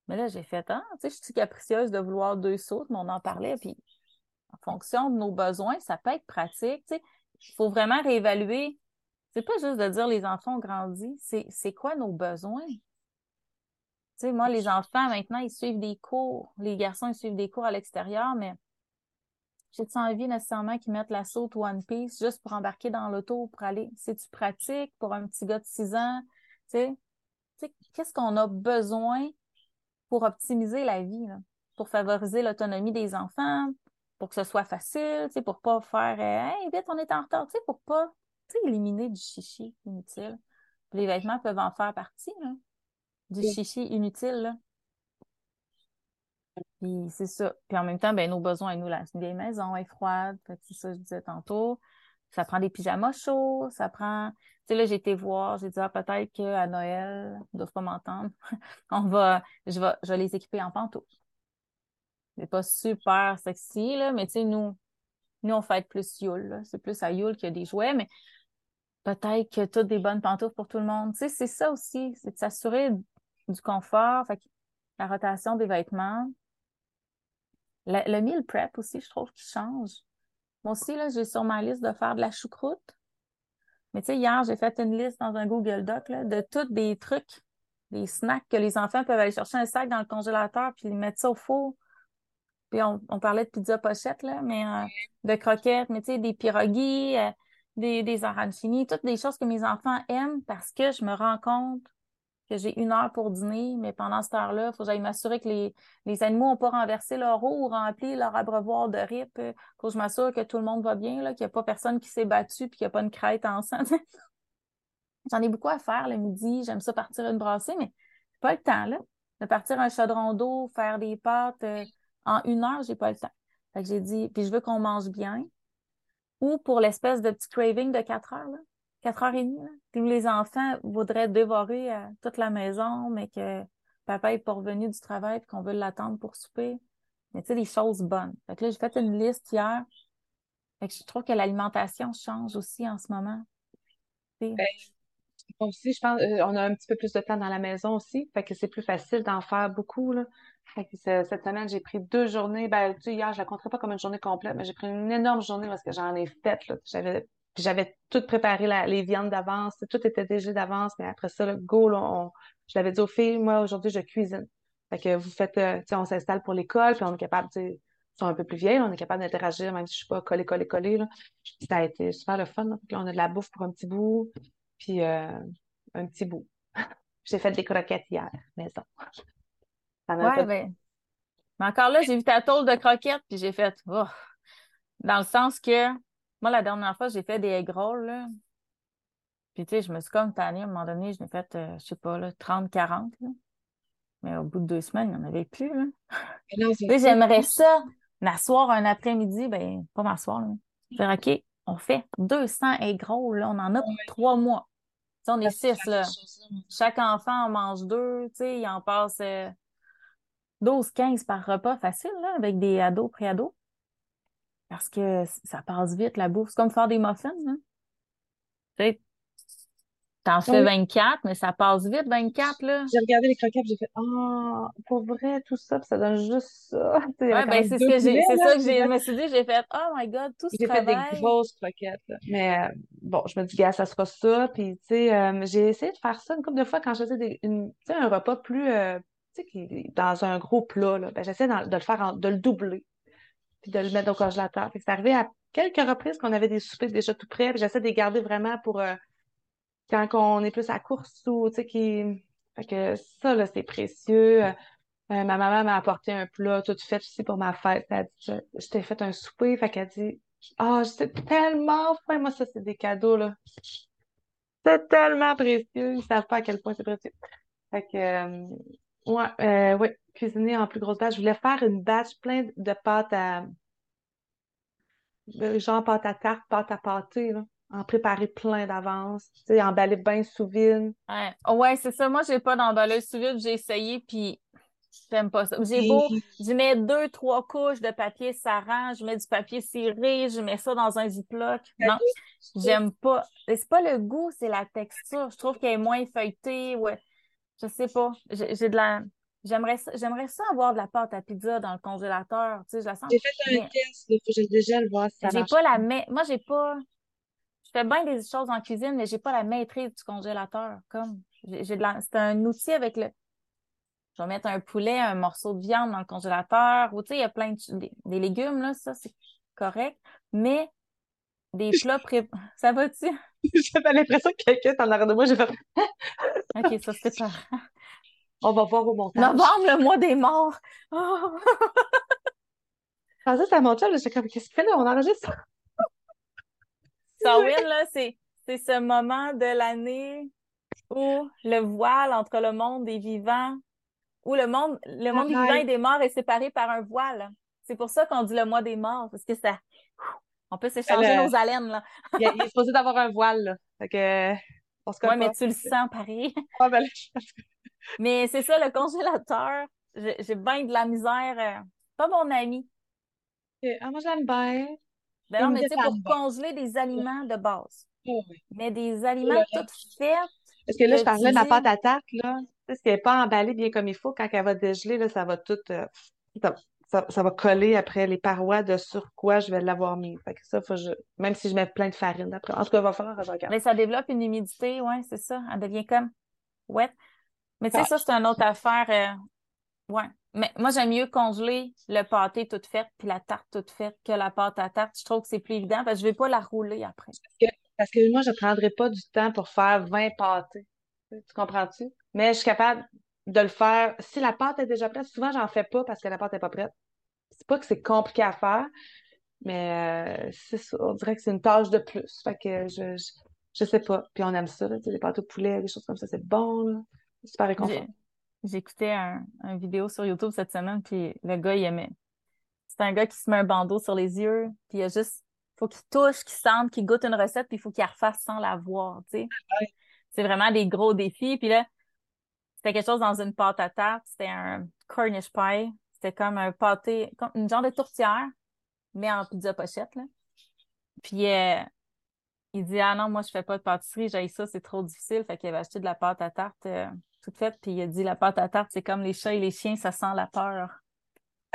Mais là, j'ai fait, ah, tu sais, je suis capricieuse de vouloir deux sautes, mais on en parlait, puis en fonction de nos besoins, ça peut être pratique. Il faut vraiment réévaluer. C'est pas juste de dire les enfants ont grandi, c'est quoi nos besoins? sais, moi, les enfants, maintenant, ils suivent des cours. Les garçons, ils suivent des cours à l'extérieur, mais j'ai-tu envie nécessairement qu'ils mettent la saute One Piece juste pour embarquer dans l'auto pour aller? C'est-tu pratique pour un petit gars de 6 ans? Tu sais, qu'est-ce qu'on a besoin pour optimiser la vie, pour favoriser l'autonomie des enfants, pour que ce soit facile, pour pas faire Hey, vite, on est en retard, pour pas éliminer du chichi inutile. les vêtements peuvent en faire partie. Là du chichi inutile, là. Puis c'est ça. Puis en même temps, ben, nos besoins, nous, la vieille maison est froide. C'est ça, je disais tantôt. Ça prend des pyjamas chauds, ça prend. Tu sais, là, j'ai été voir, j'ai dit, ah, peut-être qu'à Noël, ils ne doivent pas m'entendre. On va, je vais, je vais les équiper en pantoufles. C'est pas super sexy, là, mais tu sais, nous, nous, on fait plus Yule, C'est plus à Yule qu'il y a des jouets, mais peut-être que toutes des bonnes pantoufles pour tout le monde. Tu sais, c'est ça aussi, c'est de s'assurer du confort, la rotation des vêtements. Le, meal prep aussi, je trouve qu'il change. Moi aussi, là, j'ai sur ma liste de faire de la choucroute. Mais tu sais, hier, j'ai fait une liste dans un Google Doc là, de tous des trucs, des snacks que les enfants peuvent aller chercher un sac dans le congélateur puis mettre ça au four. Puis on, parlait de pizza pochette, là, mais euh, de croquettes, mais tu sais, des pirogues, euh, des, des arancini, toutes des choses que mes enfants aiment parce que je me rends compte que j'ai une heure pour dîner, mais pendant cette heure-là, il faut que j'aille m'assurer que les, les animaux n'ont pas renversé leur eau ou rempli leur abreuvoir de rip. Il faut que je m'assure que tout le monde va bien, qu'il n'y a pas personne qui s'est battu et qu'il n'y a pas une crête en sang. J'en ai beaucoup à faire le midi. J'aime ça partir une brassée, mais pas le temps, là. De partir un chaudron d'eau, faire des pâtes euh, en une heure, j'ai pas le temps. J'ai dit, puis je veux qu'on mange bien. Ou pour l'espèce de petit craving de quatre heures, là. 4h30. Tous les enfants voudraient dévorer euh, toute la maison, mais que papa est pas revenu du travail et qu'on veut l'attendre pour souper. Mais tu sais, des choses bonnes. Fait que là, j'ai fait une liste hier. Fait que je trouve que l'alimentation change aussi en ce moment. Ben, aussi, je pense, euh, on a un petit peu plus de temps dans la maison aussi. Fait que c'est plus facile d'en faire beaucoup, là. Que cette semaine, j'ai pris deux journées. Ben, tu hier, je la compterai pas comme une journée complète, mais j'ai pris une énorme journée parce que j'en ai fait, J'avais j'avais tout préparé les viandes d'avance, tout était déjà d'avance, mais après ça, le go, je l'avais dit aux filles, moi aujourd'hui je cuisine. Fait que vous faites, euh, on s'installe pour l'école, puis on est capable, tu sais, sont un peu plus vieilles, on est capable d'interagir, même si je suis pas collée, collée, collée. Là. Ça a été super le fun. on a de la bouffe pour un petit bout, puis euh, un petit bout. j'ai fait des croquettes hier, maison. Ouais, ben, mais encore là, j'ai vu ta tôle de croquettes, puis j'ai fait, oh. dans le sens que moi, la dernière fois, j'ai fait des egg rolls, là. Puis, tu sais, je me suis comme tannée, à un moment donné, je l'ai fait, euh, je sais pas, là, 30, 40, Mais au bout de deux semaines, il n'y en avait plus, là. j'aimerais ça, m'asseoir un après-midi, ben, pas m'asseoir, là. Faire, OK, on fait 200 egg rolls, là. On en a pour trois mois. sais, on est six, là. Chaque enfant en mange deux, tu sais, il en passe 12, euh, 15 par repas facile, là, avec des ados, pré-ados. Parce que ça passe vite, la bouffe. C'est comme faire des muffins, hein? Tu sais, t'en fais 24, mais ça passe vite, 24, là. J'ai regardé les croquettes, j'ai fait, ah, oh, pour vrai, tout ça, puis ça donne juste ça. ouais, ben, c'est ce que j'ai, c'est ça que j'ai, je me suis dit, j'ai fait, oh my god, tout ce J'ai fait des grosses croquettes, Mais, euh, bon, je me dis, gars, ça sera ça, puis, tu sais, euh, j'ai essayé de faire ça une couple de fois quand je faisais des, une, un repas plus, euh, tu sais, dans un gros plat, là. Ben, j'essaie de le faire, de le doubler de le mettre au congélateur. c'est arrivé à quelques reprises qu'on avait des soupers déjà tout prêts, j'essaie de les garder vraiment pour euh, quand on est plus à course ou, tu sais, qui... Ça, là, c'est précieux. Euh, ma maman m'a apporté un plat tout fait aussi pour ma fête. Elle dit, je, t'ai fait un souper. Fait qu'elle dit, ah, oh, c'est tellement fin. Moi, ça, c'est des cadeaux, là. C'est tellement précieux. Ils savent pas à quel point c'est précieux. Fait que, euh, ouais, cuisiner en plus grosse batch. Je voulais faire une batch plein de pâtes à. Genre pâte à tarte, pâte à pâté, là. En préparer plein d'avance. Tu sais, emballer bien sous vide. Ouais, ouais c'est ça. Moi, j'ai pas d'emballeuse sous vide. J'ai essayé, puis j'aime pas ça. J'ai beau, je mets deux, trois couches de papier sarrant, je mets du papier ciré, je mets ça dans un ziploc. Non, j'aime pas. C'est pas le goût, c'est la texture. Je trouve qu'elle est moins feuilletée. Ouais. Je sais pas. J'ai de la J'aimerais ça, j'aimerais ça avoir de la pâte à pizza dans le congélateur. Tu sais, je la sens. J'ai fait un Mais test, que je le voir si ça j'ai pas la main. Moi, j'ai pas. Je fais bien des choses en cuisine, mais j'ai pas la maîtrise du congélateur. Comme j'ai j'ai la... C'est un outil avec le. Je vais mettre un poulet, un morceau de viande dans le congélateur. Ou tu sais, il y a plein de des, des légumes, là, ça, c'est correct. Mais des plats pré... Ça va-tu? J'avais l'impression que quelqu'un en arrière de moi. J'ai fait, OK, ça c'est pas. On va voir au montage. Novembre, le mois des morts. Oh! Je pensais que c'était à mon j'étais comme, qu'est-ce qu'il fait là? On enregistre. Samhain, là, c'est, c'est ce moment de l'année où le voile entre le monde des vivants, où le monde, le monde des vivants et des morts est séparé par un voile. C'est pour ça qu'on dit le mois des morts, parce que ça, on peut s'échanger nos haleines, là. Il, il est supposé d'avoir un voile, là. Fait que, on se Ouais, mais tu le sens pareil. Ah, ben là, Mais c'est ça, le congélateur. J'ai, bien de la misère. euh, pas mon ami. Ah, moi, j'aime bien. Ben non, mais tu sais, pour congeler des aliments de base. Oui. Mais des aliments le tout faits. Parce que là, je parlais de ma pâte à tarte, là. Tu sais, si elle n'est pas emballée bien comme il faut, quand elle va dégeler, là, ça va tout. euh, ça, ça- ça va coller après les parois de sur quoi je vais l'avoir mis. Fait que ça, faut je... même si je mets plein de farine après. En tout cas, il va falloir que je regarde. Mais ça développe une humidité, ouais, c'est ça. Elle devient comme wet. Mais tu sais, Ah. ça, c'est une autre affaire. euh, ouais. Mais moi, j'aime mieux congeler le pâté toute faite puis la tarte toute faite que la pâte à tarte. Je trouve que c'est plus évident parce que je vais pas la rouler après. Parce que moi, je ne prendrais pas du temps pour faire 20 pâtés. Tu comprends-tu? Mais je suis capable de le faire. Si la pâte est déjà prête, souvent, j'en fais pas parce que la pâte n'est pas prête. C'est pas que c'est compliqué à faire, mais euh. On dirait que c'est une tâche de plus. Fait que je, je, je sais pas. Puis on aime ça, là, les pâtes au poulet, des choses comme ça, c'est bon, là. Super réconfortant. J'ai- J'écoutais un, un vidéo sur YouTube cette semaine, puis le gars, il aimait. C'est un gars qui se met un bandeau sur les yeux, puis il a juste, faut qu'il touche, qu'il sente, qu'il goûte une recette, puis il faut qu'il la refasse sans la voir, tu sais. Ouais. C'est vraiment des gros défis. Puis là, c'était quelque chose dans une pâte à tarte, c'était un Cornish pie, c'était comme un pâté, comme une genre de tourtière, mais en pizza pochette, là. Puis euh, il dit, ah non, moi, je fais pas de pâtisserie, j'ai ça, c'est trop difficile. Fait qu'il avait acheté de la pâte à tarte euh, toute faite, puis il a dit, la pâte à tarte, c'est comme les chats et les chiens, ça sent la peur.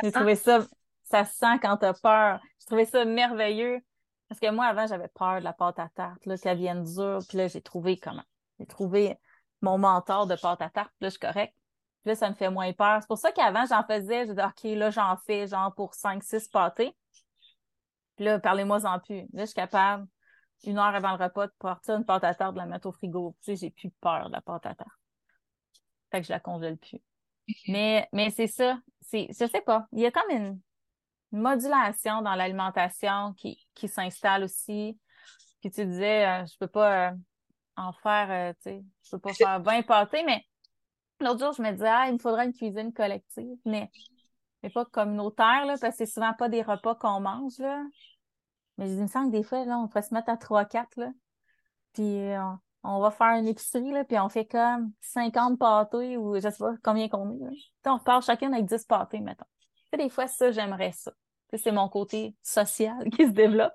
J'ai trouvé ça, ça sent quand t'as peur. J'ai trouvé ça merveilleux. Parce que moi, avant, j'avais peur de la pâte à tarte, là, qu'elle vienne dure. Puis là, j'ai trouvé comment? J'ai trouvé mon mentor de pâte à tarte, puis là, je suis correct. Puis là, ça me fait moins peur. C'est pour ça qu'avant, j'en faisais, je dis, OK, là, j'en fais genre pour 5-6 pâtés. Puis là, parlez-moi-en plus. Là, je suis capable, une heure avant le repas, de partir une pâte à tarte, de la mettre au frigo. Tu sais, j'ai plus peur de la pâte à tarte. Fait que je la congèle plus. Mais, mais c'est ça. C'est, je sais pas. Il y a comme une modulation dans l'alimentation qui, qui s'installe aussi. Puis tu disais, euh, je peux pas euh, en faire, euh, tu sais, je peux pas faire 20 pâtés, mais l'autre jour, je me disais, ah, il me faudrait une cuisine collective, mais, mais pas communautaire, là, parce que c'est souvent pas des repas qu'on mange, là. Mais je dis, il me semble que des fois, là, on pourrait se mettre à 3-4, là. Puis euh, on, on va faire une épicerie, là, puis on fait comme 50 pâtés ou je sais pas combien qu'on est, là. On repart chacune avec 10 pâtés, mettons. Tu sais, des fois, ça, j'aimerais ça. C'est mon côté social qui se développe.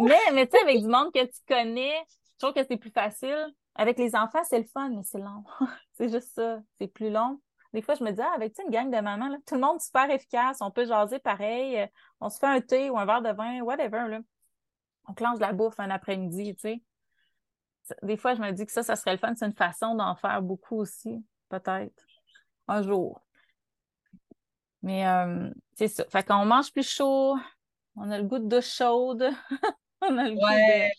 Mais, mais tu sais, avec du monde que tu connais, je trouve que c'est plus facile. Avec les enfants, c'est le fun, mais c'est long. c'est juste ça. C'est plus long. Des fois, je me dis, ah, avec une gang de mamans, là, tout le monde super efficace, on peut jaser pareil, on se fait un thé ou un verre de vin, whatever, là. On clenche la bouffe un après-midi, tu sais. Des fois, je me dis que ça, ça serait le fun. C'est une façon d'en faire beaucoup aussi, peut-être. Un jour. Mais euh, c'est ça. Fait qu'on mange plus chaud, on a le goût de douche chaude, on a le goût de...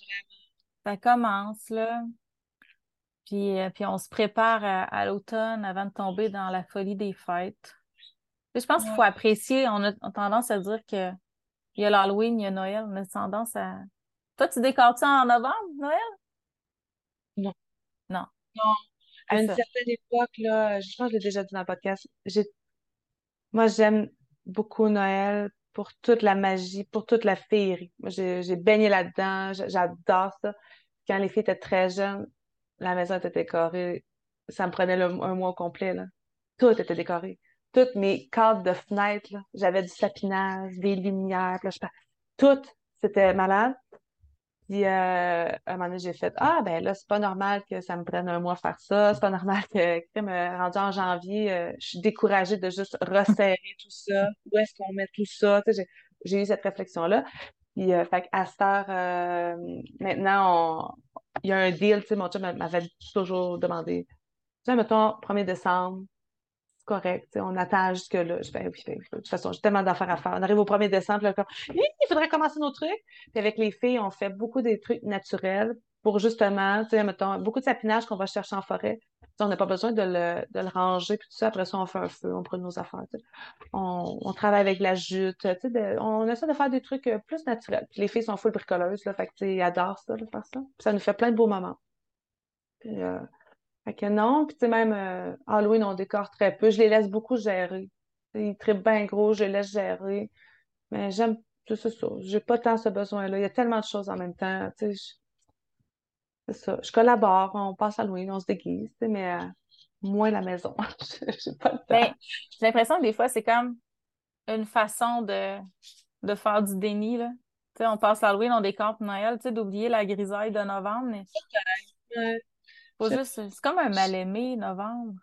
Ça commence, là. Puis, euh, puis on se prépare à, à l'automne avant de tomber dans la folie des fêtes. Je pense qu'il faut apprécier. On a, on a tendance à dire que il y a l'Halloween, il y a Noël. On a tendance à... Toi, tu décores ça en novembre, Noël? Non. Non. Non. À une ça. certaine époque, là, je pense que je l'ai déjà dit dans le podcast, j'ai... moi, j'aime beaucoup Noël pour toute la magie, pour toute la féerie. Moi, j'ai j'ai baigné là-dedans, j'adore ça. Quand les filles étaient très jeunes, la maison était décorée. Ça me prenait le- un mois complet, là. Tout était décoré. Toutes mes cadres de fenêtres, j'avais du sapinage, des lumières, là, je Tout, c'était malade. Puis, euh, à un moment donné, j'ai fait Ah, ben là, c'est pas normal que ça me prenne un mois faire ça. C'est pas normal que, me rendu en janvier, euh, je suis découragée de juste resserrer tout ça. Où est-ce qu'on met tout ça? J'ai eu cette réflexion-là. Puis, euh, fait à cette heure, euh, maintenant, il y a un deal. Mon chum m'avait toujours demandé, sais, mettons, 1er décembre, correct. On attend jusque-là. Je oui, de toute façon, j'ai tellement d'affaires à faire. On arrive au 1er décembre, là, il faudrait commencer nos trucs. Puis avec les filles, on fait beaucoup des trucs naturels pour justement, tu sais, mettons, beaucoup de sapinage qu'on va chercher en forêt. on n'a pas besoin de le, de le, ranger, puis tout ça. Après ça, on fait un feu, on prend nos affaires. On, travaille avec la jute. On essaie de faire des trucs euh, plus naturels. Puis les filles sont full bricoleuses, là, fait que, adorent ça, faire ça. Puis ça nous fait plein de beaux moments. Euh, fait que non, puis tu sais, même euh, Halloween, on décore très peu. Je les laisse beaucoup gérer. Ils trippent bien gros, je les laisse gérer. Mais j'aime, c'est ça, j'ai pas tant ce besoin-là. Il y a tellement de choses en même temps, tu sais. C'est ça. Je collabore, on passe Halloween, on se déguise, mais euh, moins la maison. j'ai pas le temps. Ben, j'ai l'impression que des fois, c'est comme une façon de, de faire du déni, là. Tu sais, on passe Halloween, on décore Noël, tu sais, d'oublier la grisaille de novembre, mais... C'est comme un mal-aimé, novembre.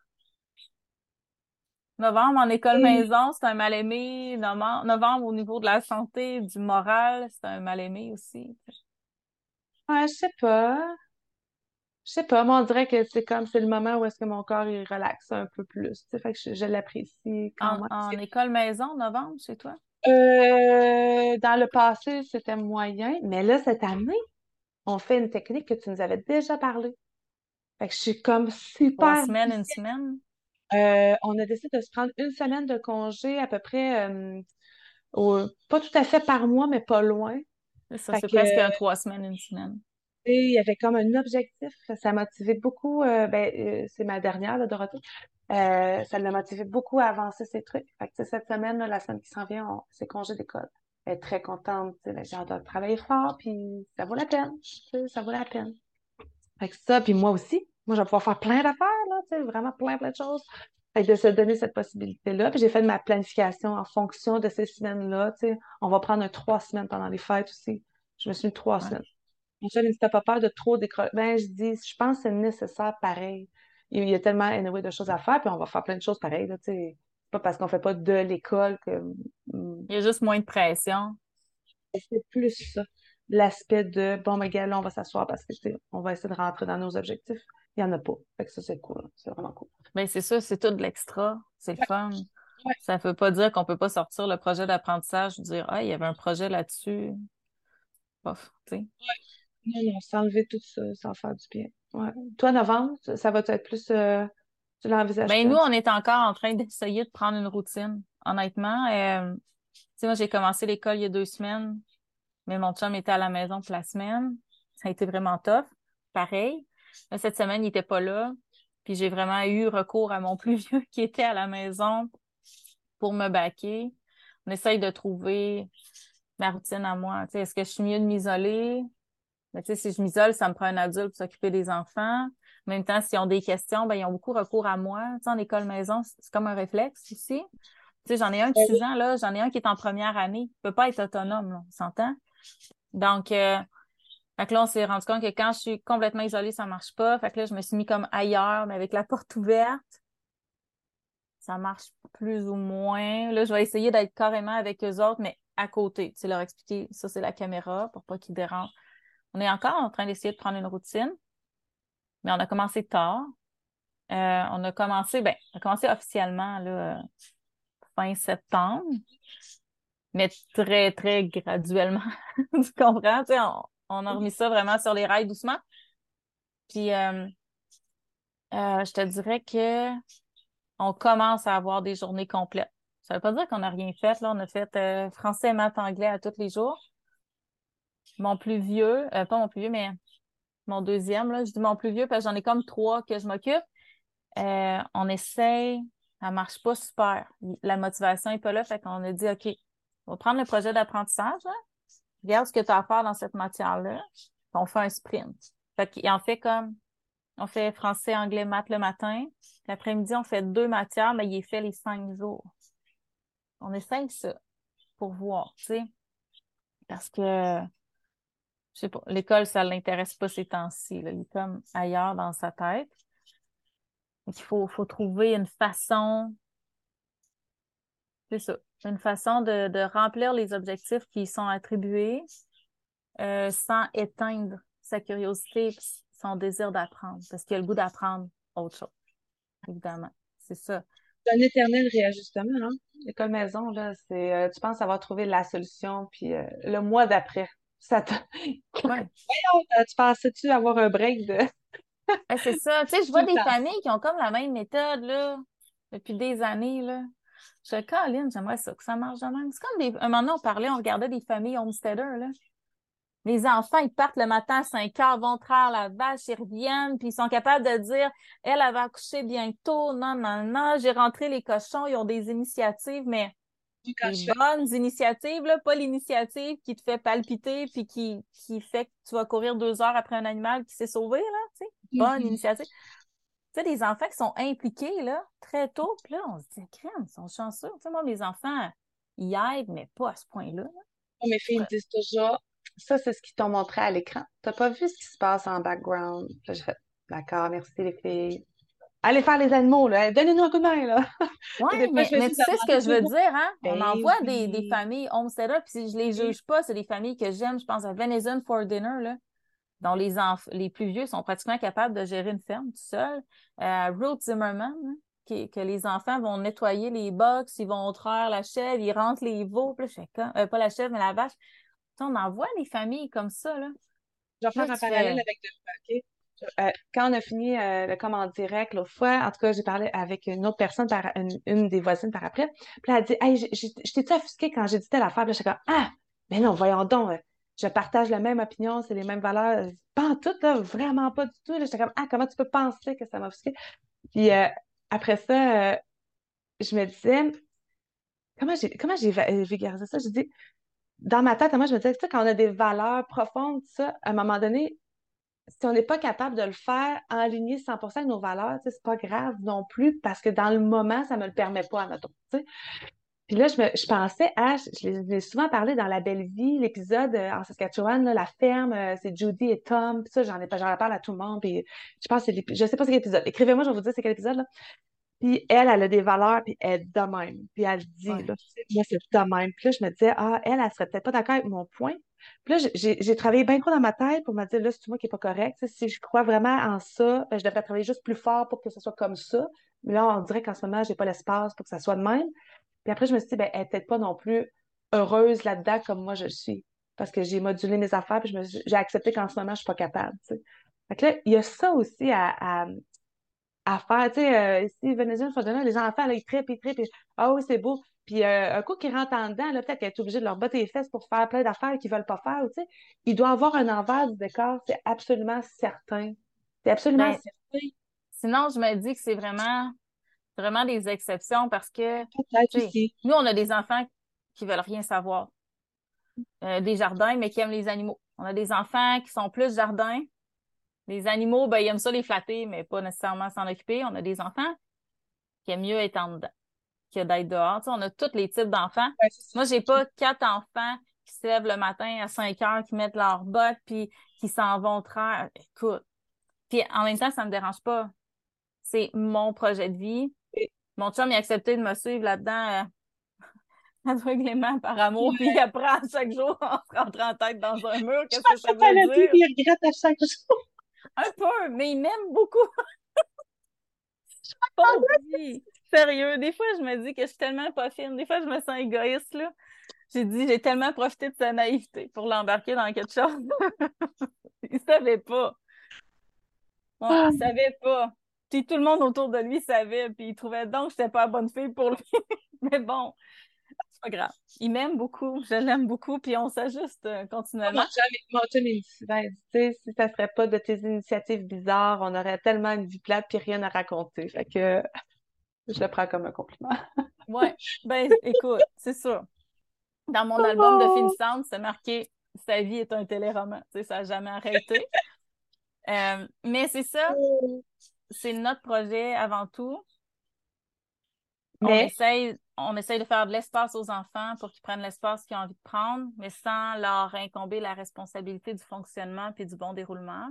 Novembre en école maison, c'est un mal-aimé. Novembre, au niveau de la santé, du moral, c'est un mal-aimé aussi. Ouais, je sais pas. Je sais pas, moi on dirait que c'est comme c'est le moment où est-ce que mon corps il relaxe un peu plus. Fait que je, l'apprécie quand même. En école maison, novembre, chez toi? Euh, dans le passé, c'était moyen, mais là, cette année, on fait une technique que tu nous avais déjà parlé. Fait que je suis comme super. Une semaine, une semaine? Euh, on a décidé de se prendre une semaine de congé à peu près, euh, pas tout à fait par mois, mais pas loin. Ça, c'est presque un trois semaines, une semaine. Et il y avait comme un objectif, ça motivé beaucoup, euh, ben, c'est ma dernière, là, Dorothée. ça l'a motivé beaucoup à avancer ces trucs. Fait que cette semaine, la semaine qui s'en vient, c'est congé d'école. Elle est très contente, j'ai hâte de travailler fort, puis ça vaut la peine. Ça vaut la peine. Fait que ça, puis moi aussi, moi, je vais pouvoir faire plein d'affaires, là, tu sais, vraiment plein, plein de choses. Fait de se donner cette possibilité-là. Puis j'ai fait ma planification en fonction de ces semaines-là. Tu sais, on va prendre un trois semaines pendant les fêtes aussi. Je me suis mis trois semaines. Mon chef, il pas peur de trop décrocher. Ben, je dis, je pense que c'est nécessaire pareil. Il y a tellement anyway, de choses à faire, puis on va faire plein de choses pareilles. Là, tu sais. pas parce qu'on fait pas de l'école que. Mm. Il y a juste moins de pression. C'est plus ça. L'aspect de bon, mais gars, là, on va s'asseoir parce que on va essayer de rentrer dans nos objectifs il n'y en a pas. Fait que ça, c'est cool. C'est vraiment cool. Bien, c'est ça, c'est tout de l'extra. C'est le fun. Ça ne veut pas dire qu'on ne peut pas sortir le projet d'apprentissage et dire Ah, il y avait un projet là-dessus. Pof, tu sais. Non, non, s'enlever tout ça, sans faire du bien. Ouais. Toi, novembre, ça va être plus. Euh, tu l'envisages? Ben, nous, on est encore en train d'essayer de prendre une routine. Honnêtement, euh, tu sais, moi, j'ai commencé l'école il y a deux semaines, mais mon chum était à la maison pour la semaine. Ça a été vraiment tough. Pareil cette semaine, il n'était pas là. Puis j'ai vraiment eu recours à mon plus vieux qui était à la maison pour me baquer. On essaye de trouver ma routine à moi. Est-ce que je suis mieux de m'isoler? Mais si je m'isole, ça me prend un adulte pour s'occuper des enfants. En même temps, s'ils ont des questions, ben, ils ont beaucoup recours à moi. en école maison, c'est comme un réflexe ici. j'en ai un de 6 ans, là, j'en ai un qui est en première année. Il peut pas être autonome, là, on s'entend? Donc, euh, fait que là, on s'est rendu compte que quand je suis complètement isolée, ça marche pas. Fait que là, je me suis mis comme ailleurs, mais avec la porte ouverte. Ça marche plus ou moins. Là, je vais essayer d'être carrément avec eux autres, mais à côté. Tu sais, leur expliquer, ça, c'est la caméra pour pas qu'ils dérangent. On est encore en train d'essayer de prendre une routine, mais on a commencé tard. Euh, on a commencé, ben, on a commencé officiellement, là, fin septembre, mais très, très graduellement. tu comprends? Tu sais, on, on a remis ça vraiment sur les rails doucement. Puis, euh, euh, je te dirais que on commence à avoir des journées complètes. Ça veut pas dire qu'on n'a rien fait. Là, on a fait euh, français, maths, anglais à tous les jours. Mon plus vieux, pas mon plus vieux, mais mon deuxième, là, je dis mon plus vieux parce que j'en ai comme trois que je m'occupe. on essaye, ça marche pas super. La motivation est pas là, fait qu'on a dit, OK, on va prendre le projet d'apprentissage, regarde ce que tu as à faire dans cette matière-là, on fait un sprint. Fait qu'il en fait comme, on fait français, anglais, maths le matin, l'après-midi, on fait deux matières, mais il est fait les cinq jours. On essaye ça pour voir, tu sais. Parce que je sais pas, l'école, ça l'intéresse pas ces temps-ci. Il est comme ailleurs dans sa tête. il faut, faut trouver une façon, c'est ça, une façon de, de, remplir les objectifs qui sont attribués euh, sans éteindre sa curiosité et son désir d'apprendre, parce qu'il a le goût d'apprendre autre chose, évidemment. C'est ça. C'est un éternel réajustement, hein? L'école maison, là, c'est euh, tu penses avoir trouvé la solution, puis euh, le mois d'après, ça te. Ouais. tu pensais-tu avoir un break de. c'est ça. Tu sais, je vois des familles qui ont comme la même méthode, là, depuis des années, là. Je suis Caroline, j'aimerais ça, que ça marche de même. C'est comme des... un moment donné, on parlait, on regardait des familles homesteader, là. Les enfants, ils partent le matin à 5 heures, vont traire la vache, ils reviennent, puis ils sont capables de dire Elle, elle va accoucher bientôt, non, non, non, j'ai rentré les cochons, ils ont des initiatives, mais des bonnes initiatives, là, pas l'initiative qui te fait palpiter puis qui, qui fait que tu vas courir deux heures après un animal qui s'est sauvé, là, tu sais. Bonne mm-hmm. initiative. Tu sais, des enfants qui sont impliqués, là, très tôt, puis là, on se dit, crème, ils sont chanceux. Tu sais, moi, mes enfants, ils aident, mais pas à ce point-là. Mes filles me disent toujours, ça, c'est ce qu'ils t'ont montré à l'écran. T'as pas vu ce qui se passe en background? Là, j'ai fait, d'accord, merci les filles. Allez faire les animaux, là. Donnez-nous un coup de main, là. Oui, mais, tu sais ce que je veux dire, hein? On en voit des, des familles homesteader, puis si je les juge pas, c'est des familles que j'aime. Je pense à Venison for Dinner, là, dont les, les plus vieux sont pratiquement capables de gérer une ferme tout seuls. Euh, Ruth Zimmerman, hein, qui, que les enfants vont nettoyer les box, ils vont traire la chèvre, ils rentrent les veaux, puis je euh, pas la chèvre, mais la vache. on en voit des familles comme ça, là. Je vais faire un parallèle avec de OK? Euh, quand on a fini euh, le commande direct l'autre fois, en tout cas, j'ai parlé avec une autre personne, par, une, des voisines par après. Puis elle a dit Hey, je t'ai-tu offusqué quand j'ai dit telle affaire? Puis j'étais comme Ah, mais non, voyons donc, euh, je partage la même opinion, c'est les mêmes valeurs. Pas en tout, vraiment pas du tout. J'étais comme Ah, comment tu peux penser que ça m'a offusqué? Puis après ça, je me disais Comment j'ai comment vulgarisé ça? Je dis dans ma tête, moi, je me disais, tu sais, quand on a des valeurs profondes, ça, à un moment donné, si on n'est pas capable de le faire en aligner 100 avec nos valeurs, c'est pas grave non plus parce que dans le moment, ça me le permet pas, à notre Puis là, je, me, je pensais à, je, l'ai souvent parlé dans La Belle Vie, l'épisode euh, en Saskatchewan, la ferme, euh, c'est Judy et Tom, puis ça, j'en ai pas, j'en parle à tout le monde, puis je pense que c'est je sais pas c'est quel épisode. Écrivez-moi, je vais vous dire c'est quel épisode, là. Puis elle, elle a des valeurs, puis elle est de même. Puis elle dit, là, moi, c'est de même. Puis là, je me disais, ah, elle, elle serait peut-être pas d'accord avec mon point, puis là, j'ai travaillé bien gros dans ma tête pour me dire, là, c'est moi qui n'est pas correct. si je crois vraiment en ça, ben, je devrais travailler juste plus fort pour que ce soit comme ça. Mais là, on dirait qu'en ce moment, je n'ai pas l'espace pour que ça soit de même. Puis après, je me suis dit, ben, elle n'est peut-être pas non plus heureuse là-dedans comme moi je suis. Parce que j'ai modulé mes affaires, puis j'ai accepté qu'en ce moment, je ne suis pas capable. Fait que là, il y a ça aussi à, à, faire. Tu sais, euh, ici, Venezuela, les enfants, là, ils trippent, ils trippent. Ah oui, c'est beau. Puis euh, un coup qui rentre en dedans, peut-être qu'elle est obligée de leur botter les fesses pour faire plein d'affaires qu'ils ne veulent pas faire. Tu sais. Il doit avoir un envers du décor, c'est absolument certain. C'est absolument ben, certain. Sinon, je me dis que c'est vraiment, vraiment des exceptions parce que nous, on a des enfants qui ne veulent rien savoir. Euh, des jardins, mais qui aiment les animaux. On a des enfants qui sont plus jardins. Les animaux, ben, ils aiment ça les flatter, mais pas nécessairement s'en occuper. On a des enfants qui aiment mieux être en dedans que d'être dehors. on a tous les types d'enfants. Moi, j'ai pas quatre enfants qui se lèvent le matin à 5 heures, qui mettent leurs bottes, puis qui s'en vont traire. Écoute. Puis en même temps, ça me dérange pas. C'est mon projet de vie. Mon chum, il a accepté de me suivre là-dedans euh, aveuglément par amour, puis il apprend chaque jour en se rentrant en tête dans un mur. Qu'est-ce que ça veut dire? il regrette à chaque jour. Un peu, mais il m'aime beaucoup. Vie. Sérieux, des fois, je me dis que je suis tellement pas fine. Des fois, je me sens égoïste, là. J'ai dit, j'ai tellement profité de sa naïveté pour l'embarquer dans quelque chose. il savait pas. Bon, il ah. savait pas. Puis tout le monde autour de lui savait, puis il trouvait donc que j'étais pas la bonne fille pour lui. Mais bon, c'est pas grave. Il m'aime beaucoup, je l'aime beaucoup, puis on s'ajuste euh, continuellement. Mon chum, il dit, si ça serait pas de tes initiatives bizarres, on aurait tellement une vie plate puis rien à raconter. Fait que je le prends comme un compliment. oui, ben écoute, c'est ça. Dans mon album de oh! finissante, c'est marqué Sa vie est un téléroman. Tu sais, ça n'a jamais arrêté. Euh, mais c'est ça, c'est notre projet avant tout. On essaye on essaye de faire de l'espace aux enfants pour qu'ils prennent l'espace qu'ils ont envie de prendre, mais sans leur incomber la responsabilité du fonctionnement puis du bon déroulement.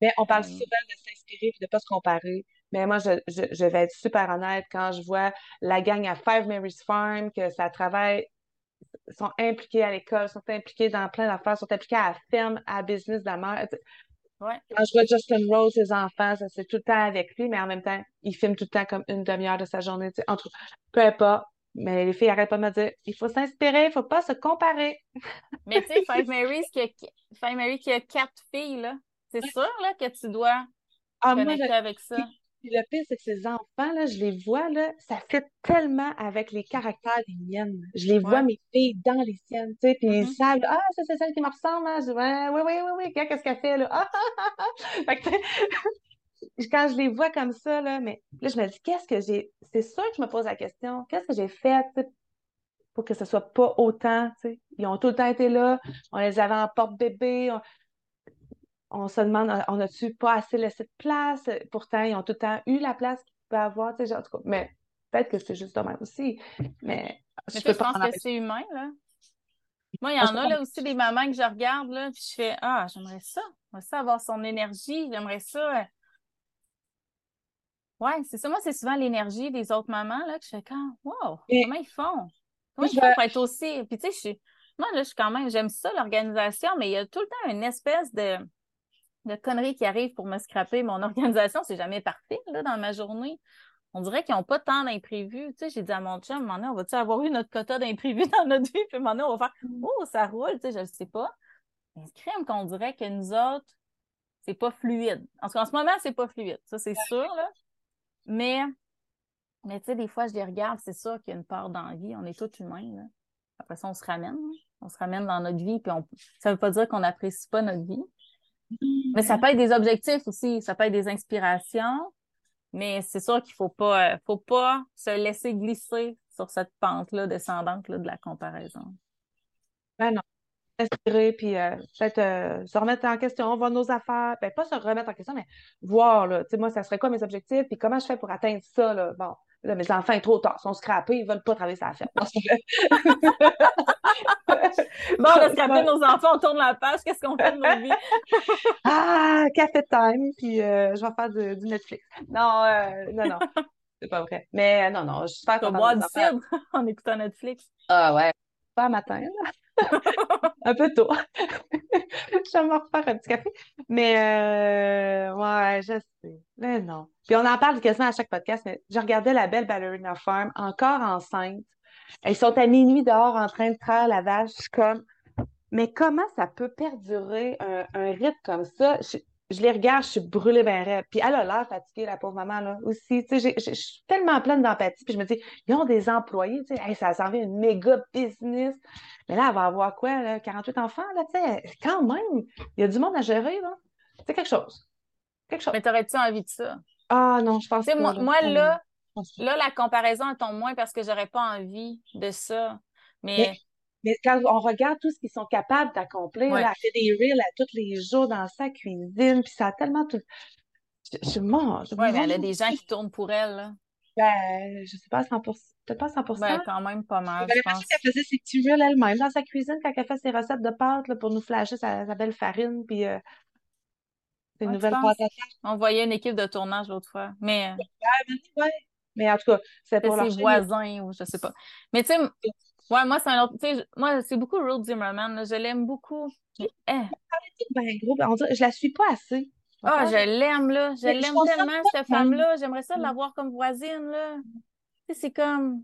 Mais on parle souvent de s'inspirer et de ne pas se comparer. Mais moi, je, je, vais être super honnête quand je vois la gang à Five Mary's Farm, que ça travaille, sont impliqués à l'école, sont impliqués dans plein d'affaires, sont impliqués à la ferme, à la business de la mère. Quand je vois Justin Rose, ses enfants, ça c'est tout le temps avec lui, mais en même temps, il filme tout le temps comme une demi-heure de sa journée. Entre, peu importe. Mais les filles arrêtent pas de me dire il faut s'inspirer, il faut pas se comparer. mais tu sais, Five Marys qui a, Five Mary qui a quatre filles, là. C'est sûr là, que tu dois ah, connecter avec ça. Puis le pire, c'est que ces enfants, là, je les vois, là, ça fait tellement avec les caractères des miennes. Je les vois, mes filles, dans les siennes, tu sais, puis ils mm-hmm. savent, ah, ça, c'est celle qui me ressemble, hein? Je dis, oui, oui, oui, oui, qu'est-ce qu'elle fait, là? Ah, ah, ah, fait que, quand je les vois comme ça, là, mais là, je me dis, qu'est-ce que j'ai. C'est sûr que je me pose la question, qu'est-ce que j'ai fait, pour que ce soit pas autant, tu sais? Ils ont tout le temps été là, on les avait en porte-bébé, on se demande, on a-tu pas assez laissé de place? Pourtant, ils ont tout le temps eu la place qu'ils pouvaient avoir, tu sais, genre, mais peut-être que c'est juste dommage aussi. Mais, je, pense que c'est humain, là. Moi, il y en a là aussi des mamans que je regarde, là, puis je fais Ah, j'aimerais ça. J'aimerais ça avoir son énergie. J'aimerais ça. Ouais, c'est ça. Moi, c'est souvent l'énergie des autres mamans, là, que je fais quand, wow, comment ils font? Comment ils font pour être aussi. Puis, tu sais, je suis. Moi, là, je suis quand même, j'aime ça, l'organisation, mais il y a tout le temps une espèce de de conneries qui arrivent pour me scraper. Mon organisation, c'est jamais parfait là, dans ma journée. On dirait qu'ils n'ont pas tant d'imprévus. Tu sais, j'ai dit à mon chum, on va-tu avoir eu notre quota d'imprévus dans notre vie? Puis maintenant, on va faire mm. Oh, ça roule, tu sais, je ne sais pas. Mais crème qu'on dirait que nous autres, c'est pas fluide. En, en ce moment, c'est pas fluide. Ça, c'est sûr, là. Mais, mais tu sais, des fois, je les regarde, c'est sûr qu'il y a une part d'envie. On est tous humains, là. Après ça, on se ramène. On se ramène dans notre vie, puis on... ça veut pas dire qu'on n'apprécie pas notre vie. Mais ça peut être des objectifs aussi, ça peut être des inspirations, mais c'est sûr qu'il faut pas, euh, faut pas se laisser glisser sur cette pente-là descendante là, de la comparaison. Ben non. Inspirer, puis euh, peut-être euh, se remettre en question, voir nos affaires, ben, pas se remettre en question, mais voir, là, moi, ça serait quoi mes objectifs, puis comment je fais pour atteindre ça, là, bon, Là, mes enfants, sont trop tard, sont scrappés, ils veulent pas travailler sa fête. bon, on a scrappé nos enfants, on tourne la page, qu'est-ce qu'on fait de nos vies? ah, café time, puis euh, je vais faire du, Netflix. Non, euh, non, non, c'est pas vrai. Mais euh, non, non, je suis super contente. boire du cidre en écoutant Netflix. Ah ouais, pas matin, là. Un peu tôt. je vais me refaire un petit café. Mais euh, ouais, je sais. Mais non. Puis on en parle quasiment à chaque podcast, mais je regardais la belle Ballerina Farm, encore enceinte. Elles sont à minuit dehors en train de traire la vache. comme, mais comment ça peut perdurer un, rythme comme ça? Les regarde, je suis brûlée ben raide. Puis elle a l'air fatiguée, la pauvre maman, là, aussi. Tu sais, je suis tellement pleine d'empathie. Puis je me dis, ils ont des employés, tu sais, ça s'en vient une méga business. Mais là, elle va avoir quoi, là, 48 enfants, là, tu sais, quand même, il y a du monde à gérer, là. C'est quelque chose. Quelque chose. Mais t'aurais-tu envie de ça? Ah non, je pense pas. Moi, moi là, là, la comparaison, elle tombe moins parce que j'aurais pas envie de ça. Mais mais quand on regarde tout ce qu'ils sont capables d'accomplir, elle fait des reels à tous les jours dans sa cuisine, puis ça a tellement tout. Je, mange. Oui, mais elle a des gens qui tournent pour elle. Là. Ben, je sais pas, 100 peut-être pas 100% ben, quand même pas mal. Je pense qu'elle faisait ses petits reels elle-même dans sa cuisine quand elle fait ses recettes de pâtes là, pour nous flasher sa, belle farine, puis euh, ses nouvelles pâtes à On voyait une équipe de tournage l'autre fois. Mais. Euh, ouais, mais en tout cas, c'est pour ses voisins ou je sais pas. Mais tu sais, Ouais, moi, c'est un autre. Moi, c'est beaucoup Ruth Zimmerman. Je l'aime beaucoup. Eh. Je la suis pas assez. Ah, je l'aime, là. Je l'aime tellement, cette femme-là. J'aimerais ça l'avoir comme voisine, là. Tu sais, c'est comme.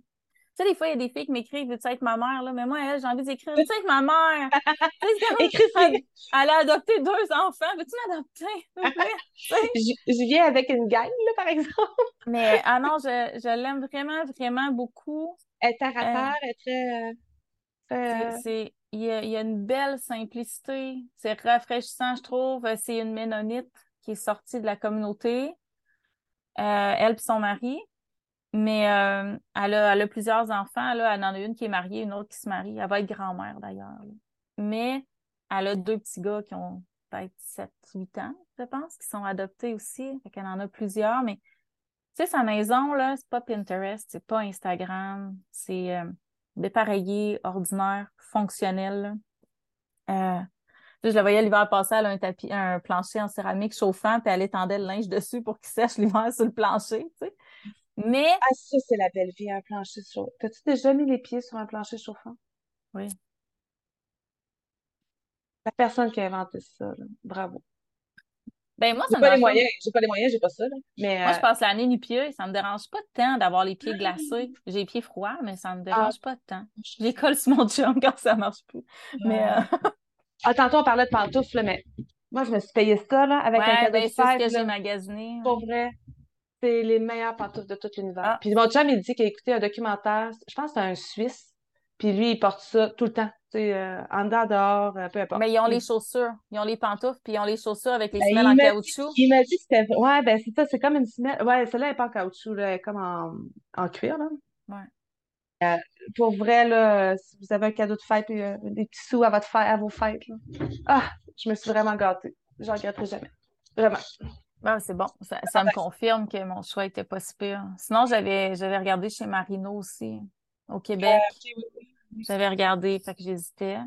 Tu sais, des fois, il y a des filles qui m'écrivent Veux-tu être ma mère, là? Mais moi, j'ai envie d'écrire Veux-tu être ma mère? Écris elle, elle a adopté deux enfants. Veux-tu m'adopter? je, viens avec une gang, là, par exemple. Mais, ah non, je, je l'aime vraiment, vraiment beaucoup. Elle est terre à terre, elle est très. c'est, il, y a, il y a une belle simplicité. C'est rafraîchissant, je trouve. C'est une ménonite qui est sortie de la communauté. Euh, elle et son mari. Mais euh, elle, a, elle a plusieurs enfants. Là. Elle en a une qui est mariée, une autre qui se marie. Elle va être grand-mère d'ailleurs. Mais elle a deux petits gars qui ont peut-être 7, 8 ans, je pense, qui sont adoptés aussi. Fait qu'elle en a plusieurs. Mais sais, sa maison, là, c'est pas Pinterest, c'est pas Instagram, c'est euh, dépareillé, ordinaire, fonctionnel. Euh, je la voyais l'hiver passé, elle a un tapis, un plancher en céramique chauffant, puis elle étendait le linge dessus pour qu'il sèche l'hiver sur le plancher, tu sais. Mais. Ah, ça, c'est la belle vie, un plancher chauffant. T'as-tu déjà mis les pieds sur un plancher chauffant? Oui. La personne qui a inventé ça, là. bravo. Ben, moi, ça J'ai pas les moyens, j'ai pas les moyens, j'ai pas ça, là. Mais, Moi, je euh, passe l'année nu-pieds et ça me dérange pas tant d'avoir les pieds glacés. J'ai les pieds froids, mais ça me ah, dérange pas tant. Je les colle sur mon chum quand ça marche plus. Mais, euh, ah, tantôt, on parlait de pantoufles, là, mais moi, je me suis payé ça, là, avec un cadeau ben, de c'est ce que j'ai magasiné. Pour vrai, c'est les meilleures pantoufles de tout l'univers. Ah, Puis mon chum, il dit qu'il a écouté un documentaire, je pense que c'est un Suisse, puis lui, il porte ça tout le temps, tu sais, euh, en dedans, dehors, euh, peu importe. mais ils ont les chaussures. Ils ont les pantoufles, puis ils ont les chaussures avec les Ben, semelles en dit, caoutchouc. il m'a dit que c'était, ouais, ben c'est ça, c'est comme une semelle, ouais, celle-là n'est pas en caoutchouc, là, elle est comme en, en cuir, là. Ouais. Euh, pour vrai, là, si vous avez un cadeau de fête, euh, des petits sous à votre fête, à vos fêtes, là. Ah, je me suis vraiment gâtée. Je regretterai jamais. Vraiment. Ben, c'est bon. Ça, ça me confirme que mon choix était pas si pire. Sinon, j'avais, j'avais regardé chez Marino aussi, au Québec. J'avais regardé, fait que j'hésitais.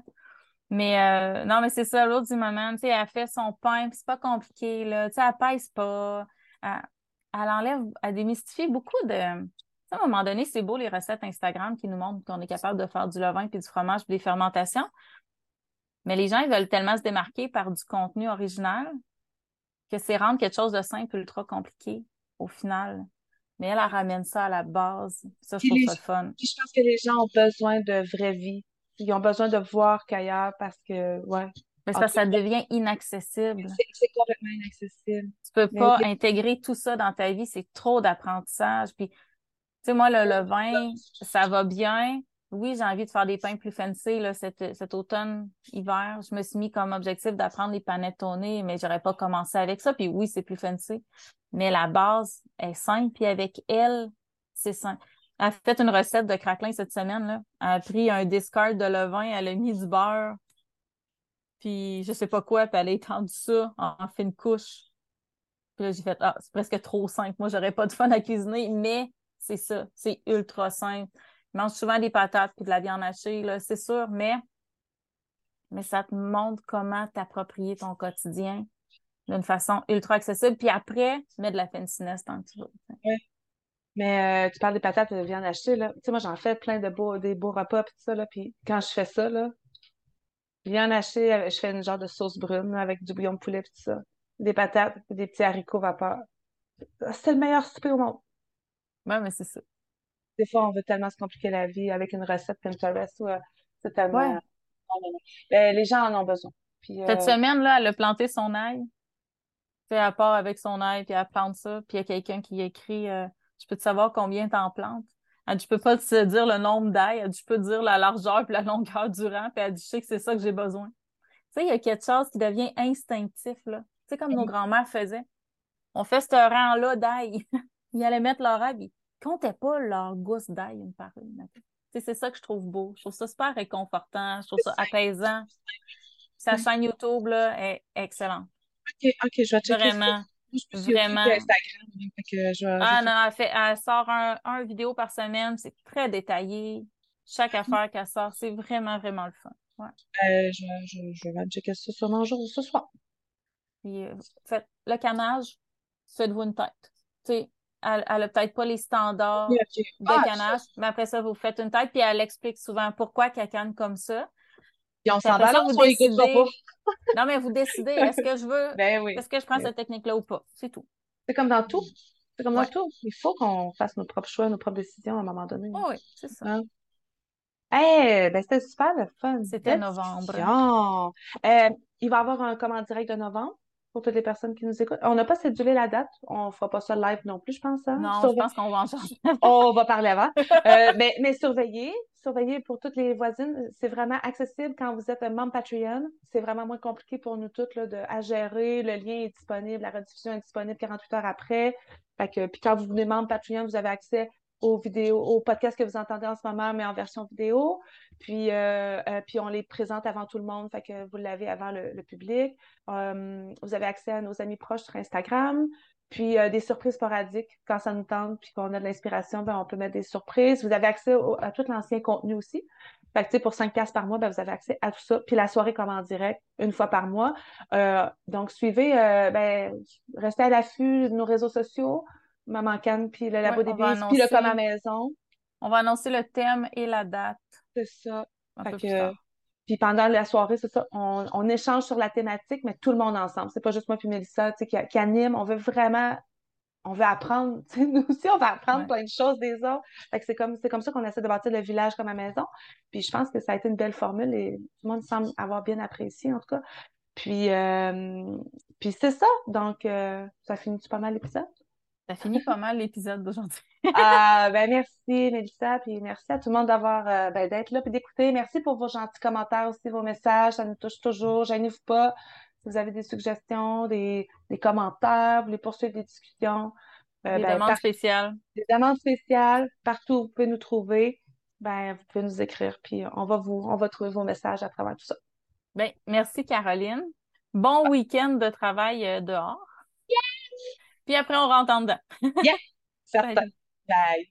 Mais euh, non, mais c'est ça, l'autre du moment, tu sais, elle fait son pain, c'est pas compliqué, là. Tu sais, elle pèse pas. Elle, enlève, elle démystifie beaucoup de. À un moment donné, c'est beau les recettes Instagram qui nous montrent qu'on est capable de faire du levain puis du fromage puis des fermentations. Mais les gens, ils veulent tellement se démarquer par du contenu original que c'est rendre quelque chose de simple ultra compliqué au final. Mais elle, elle ramène ça à la base. Ça, je Puis trouve les- ça fun. Puis je pense que les gens ont besoin de vraie vie. Ils ont besoin de voir qu'ailleurs parce que, ouais, Mais tout ça devient inaccessible. c'est complètement inaccessible. Tu peux Mais pas intégrer tout ça dans ta vie, c'est trop d'apprentissage. Puis, tu sais, moi, le, le vin, ça va bien. Oui, j'ai envie de faire des pains plus fancy là, cet, cet automne, hiver. Je me suis mis comme objectif d'apprendre les panettone, mais j'aurais pas commencé avec ça. Puis oui, c'est plus fancy. Mais la base est simple. Puis avec elle, c'est simple. Elle a fait une recette de craquelin cette semaine. Là. Elle a pris un discard de levain, elle a mis du beurre, puis je sais pas quoi, puis elle a étendu ça en, en fine couche. Puis là, j'ai fait, ah, c'est presque trop simple. Moi, j'aurais pas de fun à cuisiner, mais c'est ça. C'est ultra simple. Je mange souvent des patates puis de la viande hachée, là, c'est sûr, mais, mais ça te montre comment t'approprier ton quotidien d'une façon ultra accessible. Puis après, mets de la fanciness tant que tu veux. Ouais. Mais euh, tu parles des patates de viande là. Tu sais, moi, j'en fais plein de beaux, des beaux repas, puis tout ça, là. Puis quand je fais ça, là, viande hachée, euh, je fais une genre de sauce brune là, avec du bouillon de poulet, puis tout ça. Des patates, puis des petits haricots vapeur. C'est le meilleur souper au monde. Ouais, mais c'est ça. Des fois, on veut tellement se compliquer la vie avec une recette Pinterest, ou, euh, c'est tellement... Ouais. Ben, les gens en ont besoin. Puis, Cette euh, semaine-là, elle a planté son ail. Elle part avec son ail, puis elle plante ça, puis il y a quelqu'un qui écrit euh, Je peux te savoir combien t'en plantes? Elle dit, je peux pas te dire le nombre d'ail, elle dit, je peux te dire la largeur puis la longueur du rang, puis elle dit, je sais que c'est ça que j'ai besoin. Tu sais, il y a quelque chose qui devient instinctif, là. Tu sais, comme nos grands-mères faisaient. On fait ce rang-là d'ail. Ils allaient mettre leur ail, ils comptaient pas leur gousse d'ail une par une. Tu sais, c'est ça que je trouve beau. Je trouve ça super réconfortant, je trouve ça apaisant. Sa chaîne YouTube, là, est excellente. OK, OK, je vais checker ça. Vraiment. Moi, je Vraiment. occupée d'Instagram, hein, que je vais- Ah je- non, elle, fait, elle sort un, un vidéo par semaine, c'est très détaillé. Chaque affaire qu'elle sort, c'est vraiment, vraiment le fun. Ouais. euh, je, je, je vais checker ça sur mon jour ce soir. Puis, euh, faites le canage, faites-vous une tête. Tu sais, elle, elle a peut-être pas les standards de Ah, canage, mais après ça, vous faites une tête, puis elle explique souvent pourquoi qu'elle canne comme ça. Puis on s'en ça, balance vous décidez. pas? Non, mais vous décidez, est-ce que je veux, Ben oui. est-ce que je prends cette technique-là ou pas? C'est tout. C'est comme dans tout. C'est comme Ouais. dans tout. Il faut qu'on fasse nos propres choix, nos propres décisions à un moment donné. Oh oui, c'est ça. Hein? Hey, ben c'était super le fun. C'était novembre. Euh, il va y avoir un comment direct de novembre pour toutes les personnes qui nous écoutent. On n'a pas cédulé la date. On fera pas ça live non plus, je pense. Hein? Non, je pense qu'on va en changer. On va parler avant. Euh, mais, mais surveillez, surveillez pour toutes les voisines. C'est vraiment accessible quand vous êtes membre Patreon. C'est vraiment moins compliqué pour nous toutes là, de, à gérer. Le lien est disponible, la rediffusion est disponible 48 heures après. Fait que, puis quand vous venez membre Patreon, vous avez accès aux vidéos, aux podcasts que vous entendez en ce moment, mais en version vidéo. Puis, euh, euh, puis on les présente avant tout le monde, fait que vous l'avez avant le, public. Euh, vous avez accès à nos amis proches sur Instagram. Puis des surprises sporadiques, quand ça nous tente, puis qu'on a de l'inspiration, ben, on peut mettre des surprises. Vous avez accès à tout l'ancien contenu aussi. Fait que, pour 5 par mois, ben, vous avez accès à tout ça. Puis la soirée comme en direct, une fois par mois. donc, suivez, ben, restez à l'affût de nos réseaux sociaux, Maman Canne, puis le Labo des Bises, puis le Comme à Maison. On va annoncer le thème et la date. C'est ça. Puis pendant la soirée, c'est ça, on, échange sur la thématique, mais tout le monde ensemble. C'est pas juste moi puis Mélissa qui, qui anime. On veut vraiment, on veut apprendre. Nous aussi, on va apprendre plein de choses des autres. Fait que c'est comme, c'est comme ça qu'on essaie de bâtir le village comme à maison. Puis je pense que ça a été une belle formule et tout le monde semble avoir bien apprécié, en tout cas. Puis, euh, puis c'est ça. Donc, euh, ça finit pas mal l'épisode? Ça finit pas mal l'épisode d'aujourd'hui. ah, ben merci, Mélissa, puis merci à tout le monde d'avoir euh, ben, d'être là et d'écouter. Merci pour vos gentils commentaires aussi, vos messages. Ça nous touche toujours. Gênez-vous pas. Si vous avez des suggestions, des, commentaires, vous voulez poursuivre des discussions. Euh, des ben, demandes spéciales. Des demandes spéciales. Partout où vous pouvez nous trouver, ben, vous pouvez nous écrire, puis on va vous, on va trouver vos messages à travers tout ça. Ben, merci, Caroline. Bon week-end de travail euh, dehors. Puis après, on rentre en dedans. yeah, certain. Bye.